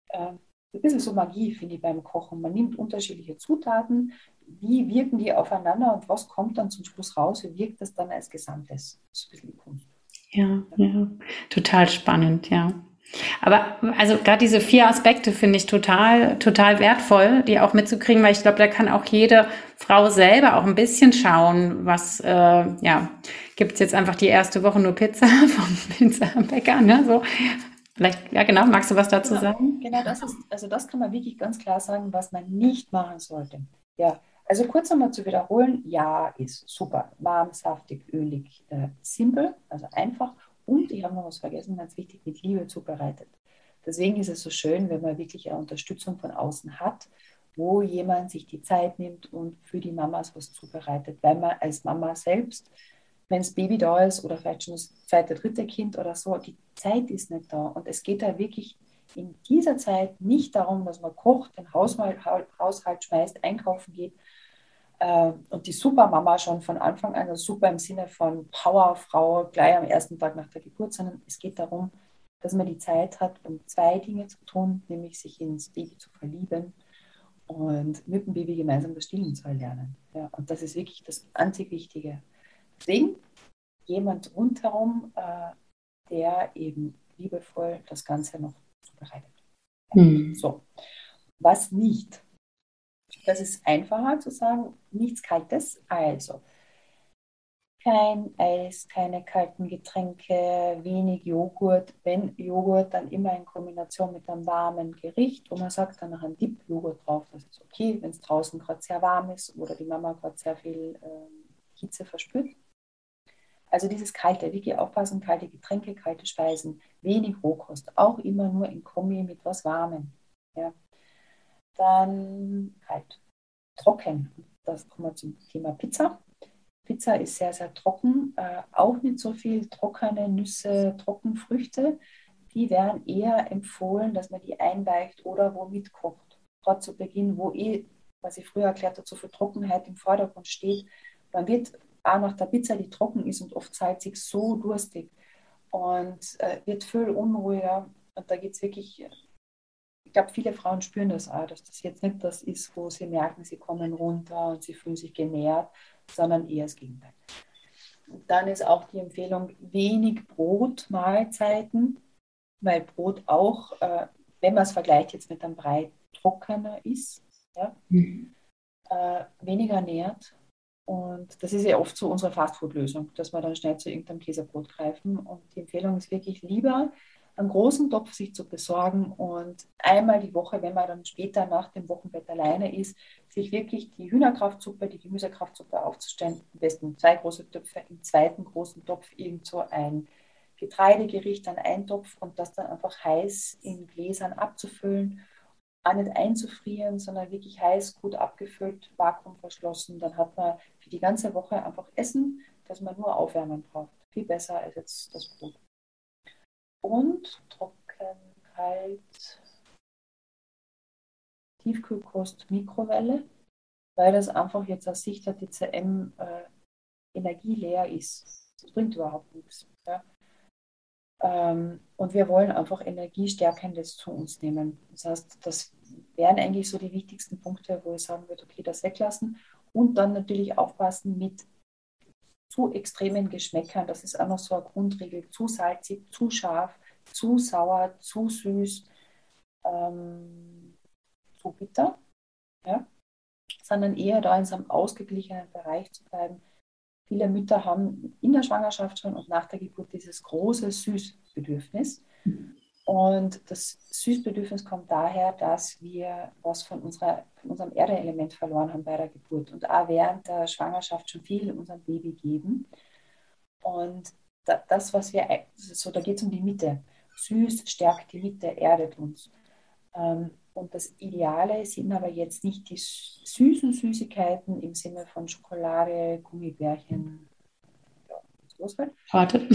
äh, ein bisschen so Magie finde ich beim Kochen. Man nimmt unterschiedliche Zutaten, wie wirken die aufeinander und was kommt dann zum Schluss raus, wie wirkt das dann als Gesamtes. Das ist ein bisschen die Kunst. Ja, ja, total spannend, ja. Aber also gerade diese vier Aspekte finde ich total, total wertvoll, die auch mitzukriegen, weil ich glaube, da kann auch jede Frau selber auch ein bisschen schauen, was, äh, ja, gibt es jetzt einfach die erste Woche nur Pizza vom Pizzabäcker, ne? So. Vielleicht, ja genau, magst du was dazu genau, sagen? Genau, das ist, also das kann man wirklich ganz klar sagen, was man nicht machen sollte. Ja, also kurz nochmal zu wiederholen, ja, ist super. Warm, saftig, ölig, äh, simpel, also einfach. Und ich habe noch was vergessen, ganz wichtig, mit Liebe zubereitet. Deswegen ist es so schön, wenn man wirklich eine Unterstützung von außen hat, wo jemand sich die Zeit nimmt und für die Mamas was zubereitet, weil man als Mama selbst, wenn das Baby da ist oder vielleicht schon das zweite, dritte Kind oder so, die Zeit ist nicht da. Und es geht da wirklich in dieser Zeit nicht darum, dass man kocht, den Haushalt, Haushalt schmeißt, einkaufen geht, äh, und die Supermama schon von Anfang an, also super im Sinne von Powerfrau gleich am ersten Tag nach der Geburt, sondern es geht darum, dass man die Zeit hat, um zwei Dinge zu tun, nämlich sich ins Baby zu verlieben und mit dem Baby gemeinsam das Stillen zu erlernen. Ja, und das ist wirklich das einzig Wichtige. Deswegen jemand rundherum, äh, der eben liebevoll das Ganze noch zubereitet. Hm. So, was nicht das ist einfacher zu sagen, nichts Kaltes. Also kein Eis, keine kalten Getränke, wenig Joghurt. Wenn Joghurt, dann immer in Kombination mit einem warmen Gericht, wo man sagt, dann noch ein Dip-Joghurt drauf, das ist okay, wenn es draußen gerade sehr warm ist oder die Mama gerade sehr viel äh, Hitze verspürt. Also dieses kalte, wirklich aufpassen, kalte Getränke, kalte Speisen, wenig Rohkost, auch immer nur in Kombi mit was Warmem. Ja. Dann kalt. Trocken. Das kommen wir zum Thema Pizza. Pizza ist sehr, sehr trocken. Äh, auch nicht so viel trockene Nüsse, Trockenfrüchte. Die werden eher empfohlen, dass man die einweicht oder womit kocht. Gerade zu Beginn, wo eh, was ich früher erklärt habe, so viel Trockenheit im Vordergrund steht. Man wird auch nach der Pizza, die trocken ist und oft salzig, so durstig und äh, wird viel unruhiger. Und da geht es wirklich ich glaube, viele Frauen spüren das auch, dass das jetzt nicht das ist, wo sie merken, sie kommen runter und sie fühlen sich genährt, sondern eher das Gegenteil. Und dann ist auch die Empfehlung, wenig Brotmahlzeiten, weil Brot auch, äh, wenn man es vergleicht jetzt mit einem Brei, trockener ist, ja? Mhm. Äh, weniger nährt. Und das ist ja oft so unsere Fastfood-Lösung, dass wir dann schnell zu irgendeinem Käsebrot greifen. Und die Empfehlung ist wirklich lieber einen großen Topf sich zu besorgen und einmal die Woche, wenn man dann später nach dem Wochenbett alleine ist, sich wirklich die Hühnerkraftsuppe, die Gemüsekraftsuppe aufzustellen. Am besten zwei große Töpfe, im zweiten großen Topf irgend so ein Getreidegericht, dann ein Topf und das dann einfach heiß in Gläsern abzufüllen. Auch nicht einzufrieren, sondern wirklich heiß, gut abgefüllt, vakuumverschlossen. Dann hat man für die ganze Woche einfach Essen, das man nur aufwärmen braucht. Viel besser als jetzt das Brot und trocken, kalt, Tiefkühlkost, Mikrowelle, weil das einfach jetzt aus Sicht der TCM äh, energieleer ist. Das bringt überhaupt nichts. Ja? Ähm, und wir wollen einfach Energiestärkendes zu uns nehmen. Das heißt, das wären eigentlich so die wichtigsten Punkte, wo ich sagen würde, okay, das weglassen und dann natürlich aufpassen mit zu extremen Geschmäckern. Das ist auch noch so eine Grundregel. Zu salzig, zu scharf, zu sauer, zu süß, ähm, zu bitter. Ja? Sondern eher da in so einem ausgeglichenen Bereich zu bleiben. Viele Mütter haben in der Schwangerschaft schon und nach der Geburt dieses große Süßbedürfnis. Und das Süßbedürfnis kommt daher, dass wir was von, unserer, von unserem Erdeelement verloren haben bei der Geburt und auch während der Schwangerschaft schon viel unserem Baby geben. Und das, was wir, so da geht es um die Mitte. Süß stärkt die Mitte, erdet uns. Ähm, und das Ideale sind aber jetzt nicht die süßen Süßigkeiten im Sinne von Schokolade, Gummibärchen, ausfällt. Torte.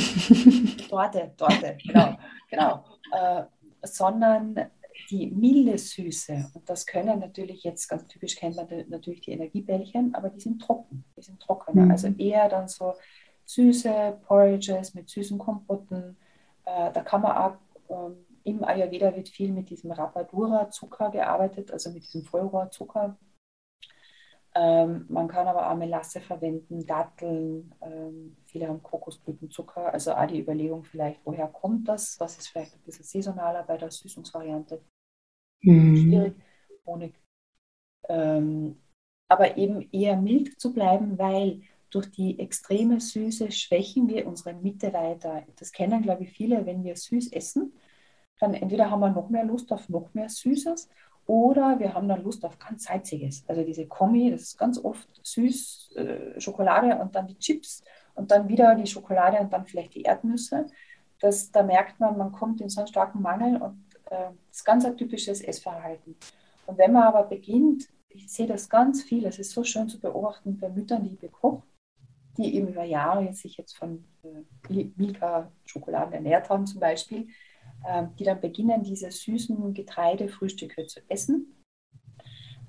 Torte, Torte, genau. genau. Äh, sondern die milde Süße. Und das können natürlich jetzt ganz typisch kennt man natürlich die Energiebällchen, aber die sind trocken. Die sind trockener. Mhm. Also eher dann so süße Porridges mit süßen Kompotten. Äh, da kann man auch ähm, im Ayurveda wird viel mit diesem Rapadura-Zucker gearbeitet, also mit diesem Vollrohrzucker. Ähm, man kann aber auch Melasse verwenden, Datteln, ähm, viele haben Kokosblütenzucker. Also auch die Überlegung vielleicht, woher kommt das? Was ist vielleicht ein bisschen saisonaler bei der Süßungsvariante? Mhm. Schwierig. Honig. Ähm, aber eben eher mild zu bleiben, weil durch die extreme Süße schwächen wir unsere Mitte weiter. Das kennen, glaube ich, viele, wenn wir süß essen, dann entweder haben wir noch mehr Lust auf noch mehr Süßes oder wir haben dann Lust auf ganz Salziges. Also diese Kombi, das ist ganz oft süß, äh, Schokolade und dann die Chips und dann wieder die Schokolade und dann vielleicht die Erdnüsse. Das, da merkt man, man kommt in so einen starken Mangel und äh, das ist ganz ein typisches Essverhalten. Und wenn man aber beginnt, ich sehe das ganz viel, es ist so schön zu beobachten bei Müttern, die bekocht, die eben über Jahre sich jetzt von äh, Milka-Schokoladen ernährt haben zum Beispiel, die dann beginnen, diese süßen Getreidefrühstücke zu essen,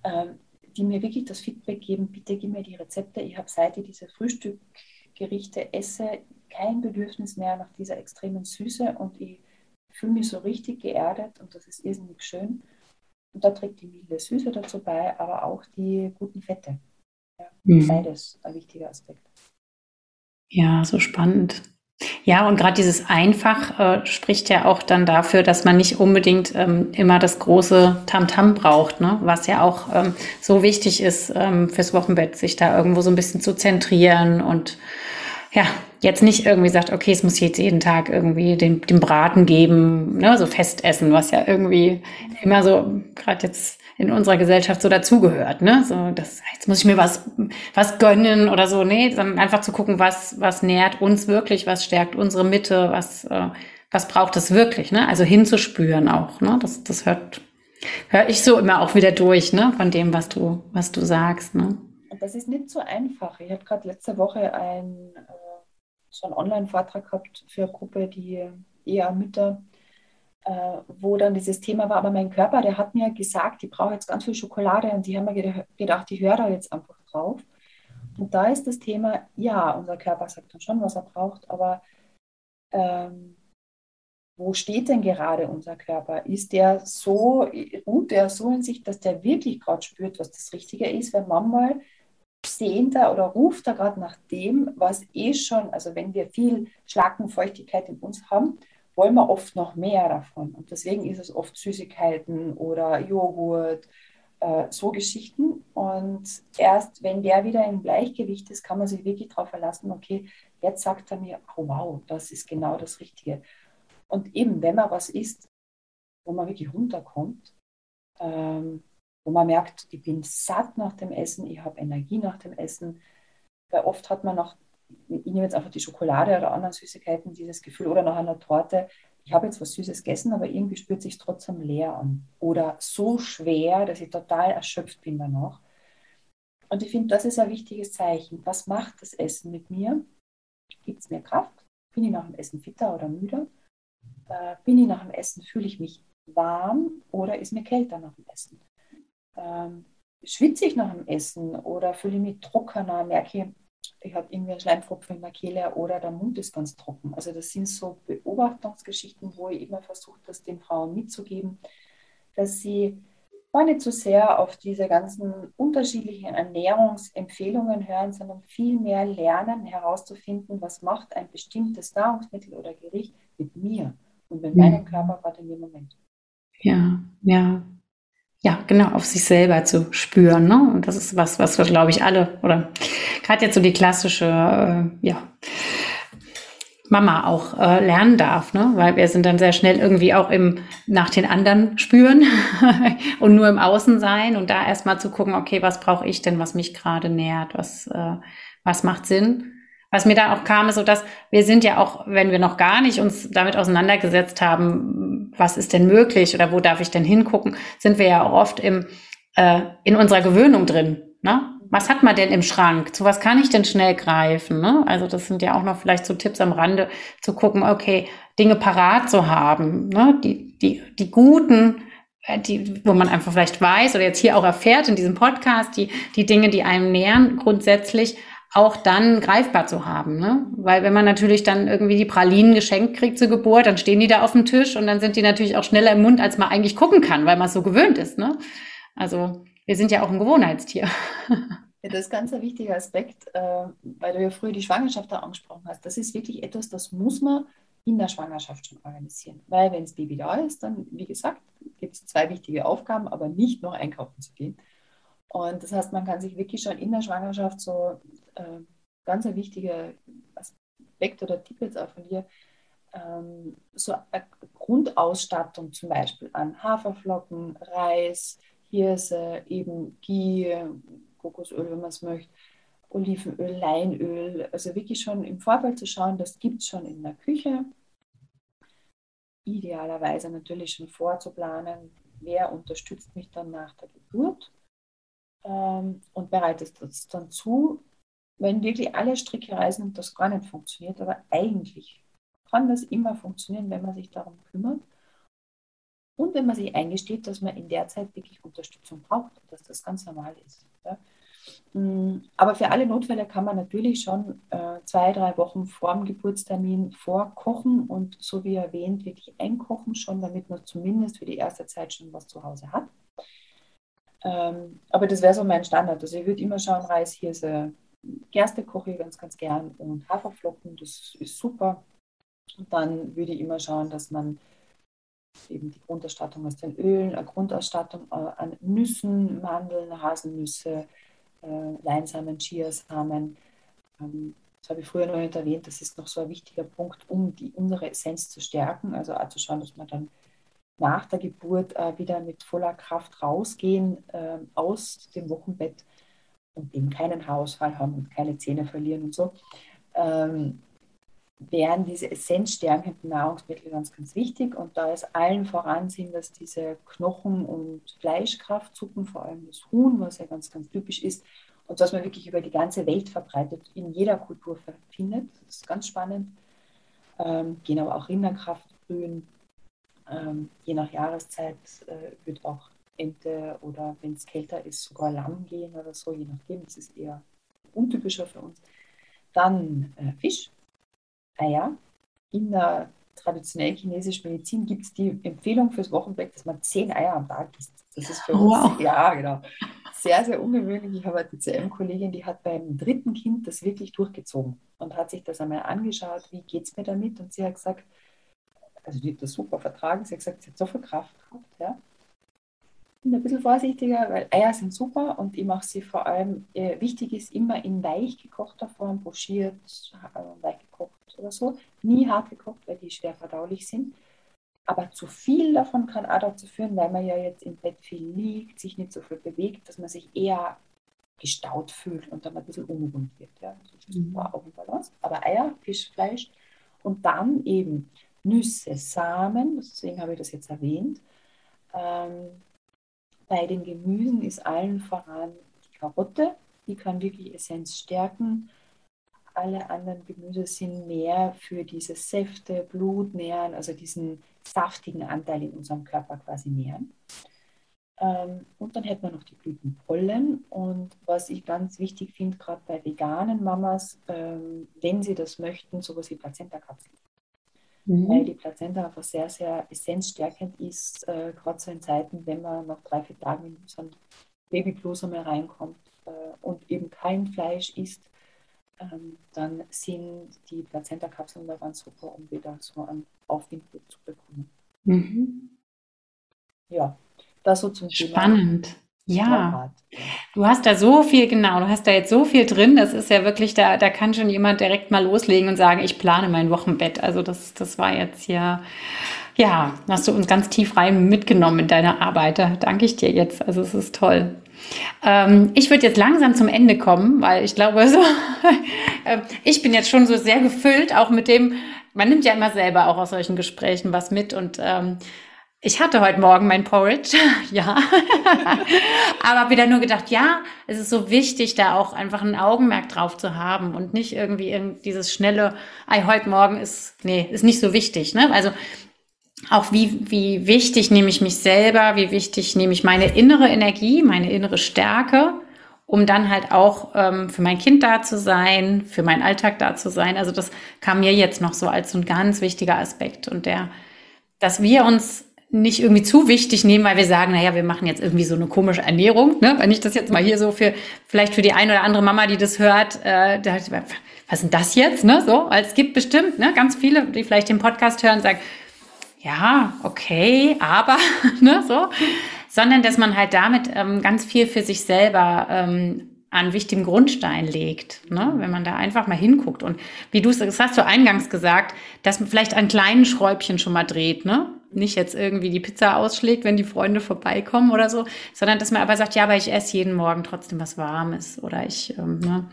ähm, die mir wirklich das Feedback geben, bitte gib mir die Rezepte. Ich habe seit ich diese Frühstückgerichte esse, kein Bedürfnis mehr nach dieser extremen Süße und ich fühle mich so richtig geerdet und das ist irrsinnig schön. Und da trägt die milde Süße dazu bei, aber auch die guten Fette. Ja, mhm. Beides ein wichtiger Aspekt. Ja, so spannend. Ja, und gerade dieses Einfach äh, spricht ja auch dann dafür, dass man nicht unbedingt ähm, immer das große Tamtam -Tam braucht, ne? was ja auch ähm, so wichtig ist ähm, fürs Wochenbett, sich da irgendwo so ein bisschen zu zentrieren und ja, jetzt nicht irgendwie sagt, okay, es muss jetzt jeden Tag irgendwie den, den Braten geben, ne? so Festessen, was ja irgendwie immer so, gerade jetzt in unserer Gesellschaft so dazugehört, ne? So, das, jetzt muss ich mir was, was gönnen oder so, nee, sondern einfach zu gucken, was, was nährt uns wirklich, was stärkt unsere Mitte, was, äh, was braucht es wirklich, ne? Also hinzuspüren auch, ne? Das, das hört, höre ich so immer auch wieder durch, ne? Von dem, was du, was du sagst, ne? Das ist nicht so einfach. Ich habe gerade letzte Woche ein, äh, so einen Online-Vortrag gehabt für eine Gruppe, die eher Mütter äh, wo dann dieses Thema war, aber mein Körper, der hat mir gesagt, ich brauche jetzt ganz viel Schokolade und die haben mir gedacht, ich höre da jetzt einfach drauf. Und da ist das Thema, ja, unser Körper sagt dann schon, was er braucht, aber ähm, wo steht denn gerade unser Körper? Ist der so, ruht der so in sich, dass der wirklich gerade spürt, was das Richtige ist? Wenn manchmal sehnt er oder ruft er gerade nach dem, was eh schon, also wenn wir viel Schlackenfeuchtigkeit in uns haben, wollen wir oft noch mehr davon. Und deswegen ist es oft Süßigkeiten oder Joghurt, äh, so Geschichten. Und erst wenn der wieder im Gleichgewicht ist, kann man sich wirklich darauf verlassen, okay, jetzt sagt er mir, oh wow, das ist genau das Richtige. Und eben, wenn man was isst, wo man wirklich runterkommt, ähm, wo man merkt, ich bin satt nach dem Essen, ich habe Energie nach dem Essen, weil oft hat man noch ich nehme jetzt einfach die Schokolade oder anderen Süßigkeiten, dieses Gefühl oder nach einer Torte, ich habe jetzt was Süßes gegessen, aber irgendwie spürt sich trotzdem leer an. Oder so schwer, dass ich total erschöpft bin danach. Und ich finde, das ist ein wichtiges Zeichen. Was macht das Essen mit mir? Gibt es mir Kraft? Bin ich nach dem Essen fitter oder müder? Äh, bin ich nach dem Essen, fühle ich mich warm oder ist mir kälter nach dem Essen? Ähm, schwitze ich nach dem Essen oder fühle ich mich trockener? Merke ich, ich habe irgendwie einen Schleimfropfen in der Kehle oder der Mund ist ganz trocken. Also das sind so Beobachtungsgeschichten, wo ich immer versuche, das den Frauen mitzugeben, dass sie gar nicht so sehr auf diese ganzen unterschiedlichen Ernährungsempfehlungen hören, sondern viel mehr lernen herauszufinden, was macht ein bestimmtes Nahrungsmittel oder Gericht mit mir und mit meinem Körper gerade in dem Moment. Ja, ja, ja, genau, auf sich selber zu spüren. Ne? Und das ist was, was wir, glaube ich, alle, oder gerade jetzt so die klassische, äh, ja, Mama auch äh, lernen darf, ne? weil wir sind dann sehr schnell irgendwie auch im nach den anderen spüren und nur im Außen sein und da erstmal zu gucken, okay, was brauche ich denn, was mich gerade nährt, was, äh, was macht Sinn was mir da auch kam, ist so, dass wir sind ja auch, wenn wir noch gar nicht uns damit auseinandergesetzt haben, was ist denn möglich oder wo darf ich denn hingucken, sind wir ja auch oft im, äh, in unserer Gewöhnung drin. Ne? was hat man denn im Schrank? Zu was kann ich denn schnell greifen? Ne? Also das sind ja auch noch vielleicht so Tipps am Rande, zu gucken, okay, Dinge parat zu haben, ne? die, die, die guten, äh, die, wo man einfach vielleicht weiß oder jetzt hier auch erfährt in diesem Podcast, die, die Dinge, die einem nähern, grundsätzlich auch dann greifbar zu haben. Ne? Weil wenn man natürlich dann irgendwie die Pralinen geschenkt kriegt zur Geburt, dann stehen die da auf dem Tisch und dann sind die natürlich auch schneller im Mund, als man eigentlich gucken kann, weil man es so gewöhnt ist. Ne? Also wir sind ja auch ein Gewohnheitstier. Ja, das ist ganz ein wichtiger Aspekt, äh, weil du ja früher die Schwangerschaft da angesprochen hast. Das ist wirklich etwas, das muss man in der Schwangerschaft schon organisieren. Weil wenn das Baby da ist, dann, wie gesagt, gibt es zwei wichtige Aufgaben, aber nicht noch einkaufen zu gehen. Und das heißt, man kann sich wirklich schon in der Schwangerschaft so äh, ganz ein wichtiger Aspekt oder Tipp jetzt auch von dir, ähm, so eine Grundausstattung zum Beispiel an Haferflocken, Reis, Hirse, eben Ghee, Kokosöl, wenn man es möchte, Olivenöl, Leinöl. Also wirklich schon im Vorfeld zu schauen, das gibt es schon in der Küche. Idealerweise natürlich schon vorzuplanen, wer unterstützt mich dann nach der Geburt ähm, und bereitet das dann zu. Wenn wirklich alle Stricke reisen und das gar nicht funktioniert, aber eigentlich kann das immer funktionieren, wenn man sich darum kümmert. Und wenn man sich eingesteht, dass man in der Zeit wirklich Unterstützung braucht und dass das ganz normal ist. Ja. Mm, aber für alle Notfälle kann man natürlich schon äh, zwei, drei Wochen vor dem Geburtstermin vorkochen und so wie erwähnt, wirklich einkochen schon, damit man zumindest für die erste Zeit schon was zu Hause hat. Ähm, aber das wäre so mein Standard. Also ich würde immer schauen, Reis, Hirse, Gerste koche ich ganz, ganz gern und Haferflocken, das ist super. Und dann würde ich immer schauen, dass man eben die Grundausstattung aus den Ölen, eine Grundausstattung äh, an Nüssen, Mandeln, Haselnüsse, äh, Leinsamen, Chiasamen. Ähm, das habe ich früher noch nicht erwähnt, das ist noch so ein wichtiger Punkt, um die, unsere Essenz zu stärken. Also auch zu schauen, dass man dann nach der Geburt äh, wieder mit voller Kraft rausgehen aus dem Wochenbett und eben keinen Haarausfall haben und keine Zähne verlieren und so. Ähm, wären diese essenzstärkenden Nahrungsmittel ganz, ganz wichtig. Und da ist allen voran sind, dass diese Knochen- und Fleischkraftsuppen, vor allem das Huhn, was ja ganz, ganz typisch ist, und was man wirklich über die ganze Welt verbreitet, in jeder Kultur findet. Das ist ganz spannend. Ähm, gehen aber auch Rinderkraftbrühen. Ähm, je nach Jahreszeit äh, wird auch Ente oder wenn es kälter ist, sogar Lamm gehen oder so, je nachdem. Das ist eher untypischer für uns. Dann äh, Fisch, Eier. In der traditionellen chinesischen Medizin gibt es die Empfehlung fürs Wochenbett, dass man zehn Eier am Tag isst. Das ist für wow. uns, ja, genau, sehr, sehr ungewöhnlich. Ich habe eine TCM-Kollegin, die hat beim dritten Kind das wirklich durchgezogen und hat sich das einmal angeschaut, wie geht es mir damit? Und sie hat gesagt, also die hat das super vertragen, sie hat gesagt, sie hat so viel Kraft gehabt, ja bin ein bisschen vorsichtiger, weil Eier sind super und ich mache sie vor allem, äh, wichtig ist immer in weich gekochter Form, pochiert, äh, weich gekocht oder so. Nie hart gekocht, weil die schwer verdaulich sind. Aber zu viel davon kann auch dazu führen, weil man ja jetzt im Bett viel liegt, sich nicht so viel bewegt, dass man sich eher gestaut fühlt und dann ein bisschen unrund wird. Ja. Ist mhm. auch ein Balance. Aber Eier, Fisch, Fleisch und dann eben Nüsse, Samen, deswegen habe ich das jetzt erwähnt. Ähm, bei den Gemüsen ist allen voran die Karotte, die kann wirklich Essenz stärken. Alle anderen Gemüse sind mehr für diese Säfte, Blut nähren, also diesen saftigen Anteil in unserem Körper quasi nähren. Ähm, und dann hätten wir noch die Blütenpollen. Und was ich ganz wichtig finde, gerade bei veganen Mamas, ähm, wenn sie das möchten, sowas wie Plazenta-Kapseln mhm. weil die Plazenta einfach sehr, sehr essenzstärkend ist, äh, gerade so in Zeiten, wenn man nach drei, vier Tagen in so ein Babyblues einmal reinkommt äh, und eben kein Fleisch isst, ähm, dann sind die Plazenta-Kapseln da ganz super, um wieder so einen Aufwind zu bekommen. Mhm. Ja, das so zum Thema. Spannend. Ja, du hast da so viel, genau, du hast da jetzt so viel drin, das ist ja wirklich, da, da kann schon jemand direkt mal loslegen und sagen, ich plane mein Wochenbett. Also das, das war jetzt hier, ja, hast du uns ganz tief rein mitgenommen in deine Arbeit. Da danke ich dir jetzt. Also es ist toll. Ähm, ich würde jetzt langsam zum Ende kommen, weil ich glaube, so, äh, ich bin jetzt schon so sehr gefüllt, auch mit dem, man nimmt ja immer selber auch aus solchen Gesprächen was mit und ähm, Ich hatte heute Morgen mein Porridge, ja. Aber wieder nur gedacht, ja, es ist so wichtig, da auch einfach ein Augenmerk drauf zu haben und nicht irgendwie dieses schnelle, ei, heute Morgen ist, nee, ist nicht so wichtig. Ne? Also auch wie, wie wichtig nehme ich mich selber, wie wichtig nehme ich meine innere Energie, meine innere Stärke, um dann halt auch ähm, für mein Kind da zu sein, für meinen Alltag da zu sein. Also das kam mir jetzt noch so als so ein ganz wichtiger Aspekt und der, dass wir uns nicht irgendwie zu wichtig nehmen, weil wir sagen, naja, wir machen jetzt irgendwie so eine komische Ernährung. Ne? Wenn ich das jetzt mal hier so für, vielleicht für die eine oder andere Mama, die das hört, äh, da, was denn das jetzt? Ne? So, weil es gibt bestimmt ne, ganz viele, die vielleicht den Podcast hören, sagen, ja, okay, aber, ne, so, sondern dass man halt damit ähm, ganz viel für sich selber ähm, an wichtigen Grundstein legt, ne? wenn man da einfach mal hinguckt. Und wie du es, hast du eingangs gesagt, dass man vielleicht an kleinen Schräubchen schon mal dreht, ne? Nicht jetzt irgendwie die Pizza ausschlägt, wenn die Freunde vorbeikommen oder so, sondern dass man aber sagt, ja, aber ich esse jeden Morgen trotzdem was Warmes oder ich ähm, ne,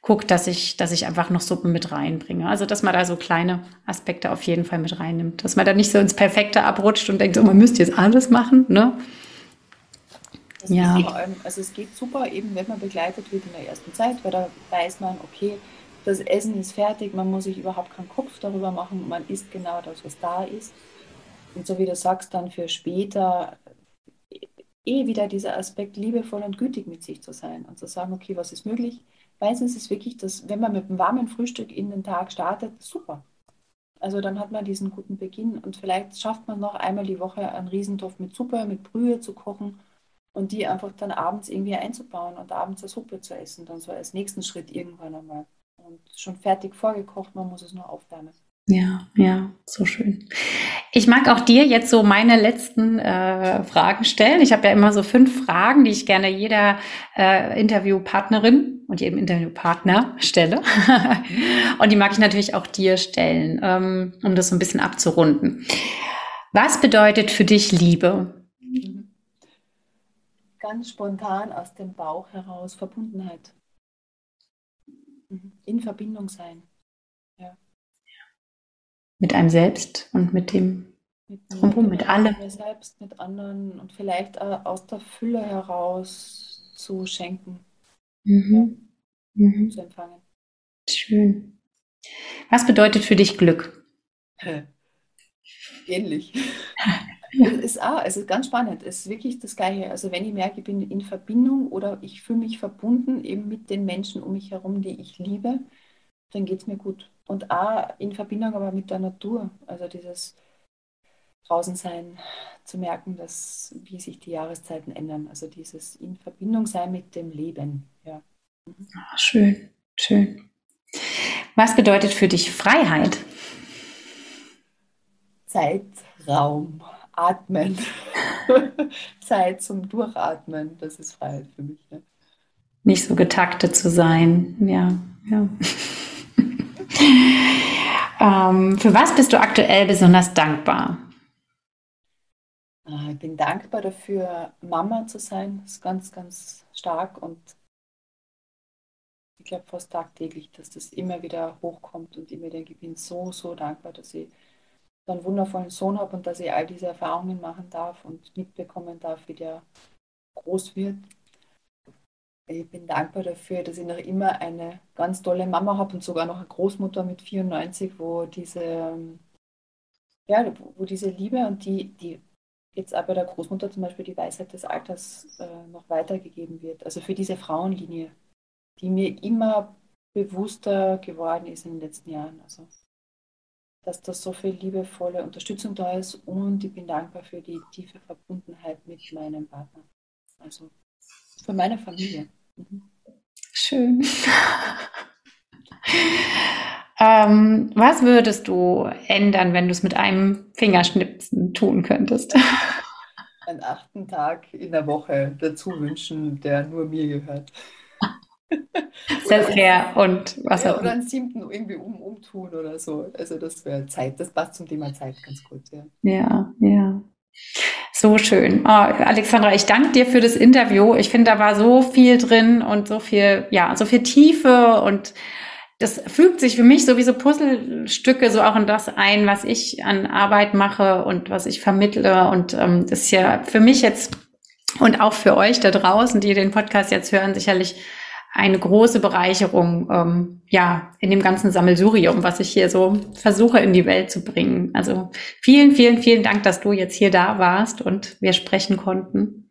gucke, dass ich, dass ich einfach noch Suppen mit reinbringe. Also dass man da so kleine Aspekte auf jeden Fall mit reinnimmt. Dass man da nicht so ins Perfekte abrutscht und denkt, so, man müsste jetzt alles machen, ne? Das ja. Vor allem, also es geht super, eben wenn man begleitet wird in der ersten Zeit, weil da weiß man, okay, das Essen ist fertig, man muss sich überhaupt keinen Kopf darüber machen, man isst genau das, was da ist. Und so wie du sagst, dann für später eh wieder dieser Aspekt, liebevoll und gütig mit sich zu sein und zu sagen, okay, was ist möglich? Meistens ist es wirklich, dass wenn man mit einem warmen Frühstück in den Tag startet, super. Also dann hat man diesen guten Beginn und vielleicht schafft man noch einmal die Woche einen Riesentopf mit Suppe, mit Brühe zu kochen und die einfach dann abends irgendwie einzubauen und abends eine Suppe zu essen, dann so als nächsten Schritt irgendwann einmal. Und schon fertig vorgekocht, man muss es nur aufwärmen. Ja, ja, so schön. Ich mag auch dir jetzt so meine letzten äh, Fragen stellen. Ich habe ja immer so fünf Fragen, die ich gerne jeder äh, Interviewpartnerin und jedem Interviewpartner stelle. und die mag ich natürlich auch dir stellen, ähm, um das so ein bisschen abzurunden. Was bedeutet für dich Liebe? Ganz spontan aus dem Bauch heraus Verbundenheit. Mhm. In Verbindung sein mit einem selbst und mit dem mit drumherum, mit allem. Mit selbst, mit anderen und vielleicht aus der Fülle heraus zu schenken. Mhm. Ja, mhm. Zu empfangen. Schön. Was bedeutet für dich Glück? Ähnlich. es ist auch, es ist ganz spannend. Es ist wirklich das Gleiche. Also wenn ich merke, ich bin in Verbindung oder ich fühle mich verbunden eben mit den Menschen um mich herum, die ich liebe, dann geht es mir gut. Und auch in Verbindung aber mit der Natur, also dieses Draußensein, zu merken, dass, wie sich die Jahreszeiten ändern. Also dieses in Verbindung sein mit dem Leben. Ja. Ah, schön, schön. Was bedeutet für dich Freiheit? Zeitraum, atmen, Zeit zum Durchatmen, das ist Freiheit für mich. Ne? Nicht so getaktet zu sein, ja, ja. ähm, für was bist du aktuell besonders dankbar? Ah, ich bin dankbar dafür, Mama zu sein. Das ist ganz, ganz stark und ich glaube fast tagtäglich, dass das immer wieder hochkommt und immer denke, ich bin so, so dankbar, dass ich so einen wundervollen Sohn habe und dass ich all diese Erfahrungen machen darf und mitbekommen darf, wie der groß wird ich bin dankbar dafür, dass ich noch immer eine ganz tolle Mama habe und sogar noch eine Großmutter mit 94, wo diese, ja, wo diese Liebe und die, die jetzt bei der Großmutter zum Beispiel die Weisheit des Alters äh, noch weitergegeben wird. Also für diese Frauenlinie, die mir immer bewusster geworden ist in den letzten Jahren. Also dass da so viel liebevolle Unterstützung da ist und ich bin dankbar für die tiefe Verbundenheit mit meinem Partner. Also für meine Familie. Mhm. Schön. ähm, was würdest du ändern, wenn du es mit einem Fingerschnipsen tun könntest? Einen achten Tag in der Woche dazu wünschen, der nur mir gehört. Selfcare und was ja, Oder einen siebten irgendwie um, umtun oder so. Also das wäre Zeit, das passt zum Thema Zeit ganz gut. Ja, ja. ja. So schön. Oh, Alexandra, ich danke dir für das Interview. Ich finde, da war so viel drin und so viel, ja, so viel Tiefe und das fügt sich für mich sowieso Puzzlestücke so auch in das ein, was ich an Arbeit mache und was ich vermittle. Und ähm, das ist ja für mich jetzt und auch für euch da draußen, die den Podcast jetzt hören, sicherlich eine große Bereicherung, ähm, ja, in dem ganzen Sammelsurium, was ich hier so versuche in die Welt zu bringen. Also vielen, vielen, vielen Dank, dass du jetzt hier da warst und wir sprechen konnten.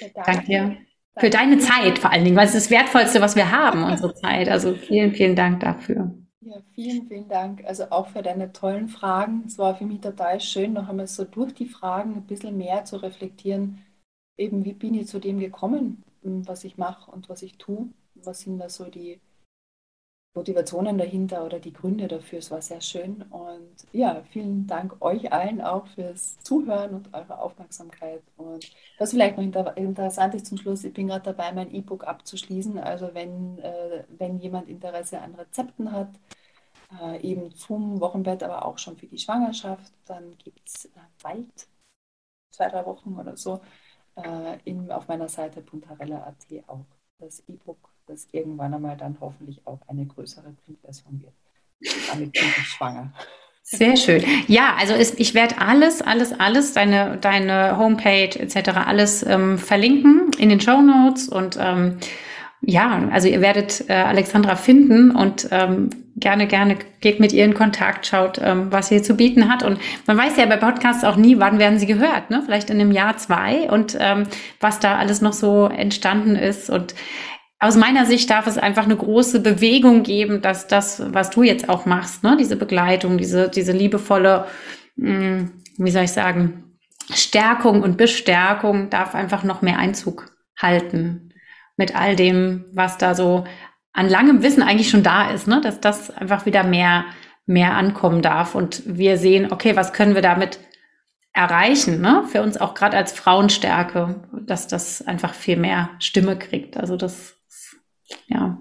Ja, danke. dir. Für deine Zeit vor allen Dingen, weil es ist das Wertvollste, was wir haben, unsere Zeit. Also vielen, vielen Dank dafür. Ja, vielen, vielen Dank. Also auch für deine tollen Fragen. Es war für mich total schön, noch einmal so durch die Fragen ein bisschen mehr zu reflektieren. Eben, wie bin ich zu dem gekommen, was ich mache und was ich tue was sind da so die Motivationen dahinter oder die Gründe dafür. Es war sehr schön. Und ja, vielen Dank euch allen auch fürs Zuhören und eure Aufmerksamkeit. Und was vielleicht noch interessant ist zum Schluss, ich bin gerade dabei, mein E-Book abzuschließen. Also wenn, äh, wenn jemand Interesse an Rezepten hat, äh, eben zum Wochenbett, aber auch schon für die Schwangerschaft, dann gibt es äh, bald, zwei, drei Wochen oder so, äh, in, auf meiner Seite puntarella.at auch das E-Book das irgendwann einmal dann hoffentlich auch eine größere Printversion wird. Damit bin ich schwanger. Sehr schön. Ja, also ist, ich werde alles, alles, alles, deine, deine Homepage etc. alles ähm, verlinken in den Show Notes und ähm, ja, also ihr werdet äh, Alexandra finden und ähm, gerne, gerne geht mit ihr in Kontakt, schaut, ähm, was sie zu bieten hat. Und man weiß ja bei Podcasts auch nie, wann werden sie gehört, ne? Vielleicht in einem Jahr, zwei und ähm, was da alles noch so entstanden ist. Und aus meiner Sicht darf es einfach eine große Bewegung geben, dass das, was du jetzt auch machst, ne, diese Begleitung, diese, diese liebevolle, mh, hm, wie soll ich sagen, Stärkung und Bestärkung darf einfach noch mehr Einzug halten mit all dem, was da so an langem Wissen eigentlich schon da ist, ne, dass das einfach wieder mehr, mehr ankommen darf und wir sehen, okay, was können wir damit erreichen, ne? für uns auch gerade als Frauenstärke, dass das einfach viel mehr Stimme kriegt. Also das ja.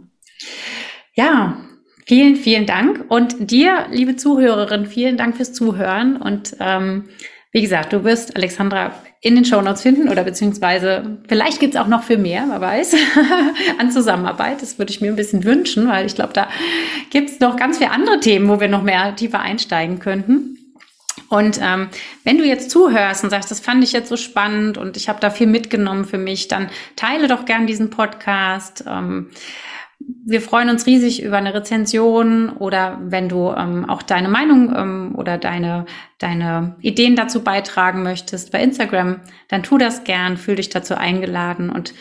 Ja, vielen, vielen Dank. Und dir, liebe Zuhörerin, vielen Dank fürs Zuhören. Und ähm, wie gesagt, du wirst Alexandra in den Shownotes finden oder beziehungsweise vielleicht gibt's auch noch für mehr, wer weiß, an Zusammenarbeit. Das würde ich mir ein bisschen wünschen, weil ich glaube, da gibt's noch ganz viele andere Themen, wo wir noch mehr tiefer einsteigen könnten. Und ähm, wenn du jetzt zuhörst und sagst, das fand ich jetzt so spannend und ich habe da viel mitgenommen für mich, dann teile doch gern diesen Podcast. Ähm, wir freuen uns riesig über eine Rezension oder wenn du ähm, auch deine Meinung ähm, oder deine, deine Ideen dazu beitragen möchtest bei Instagram, dann tu das gern, fühl dich dazu eingeladen. Und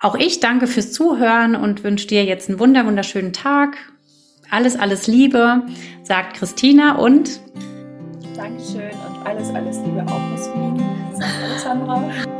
auch ich danke fürs Zuhören und wünsche dir jetzt einen wunder wunderschönen Tag. Alles, alles Liebe, sagt Christina und Dankeschön und alles, alles Liebe auch aus Wien. Alexandra.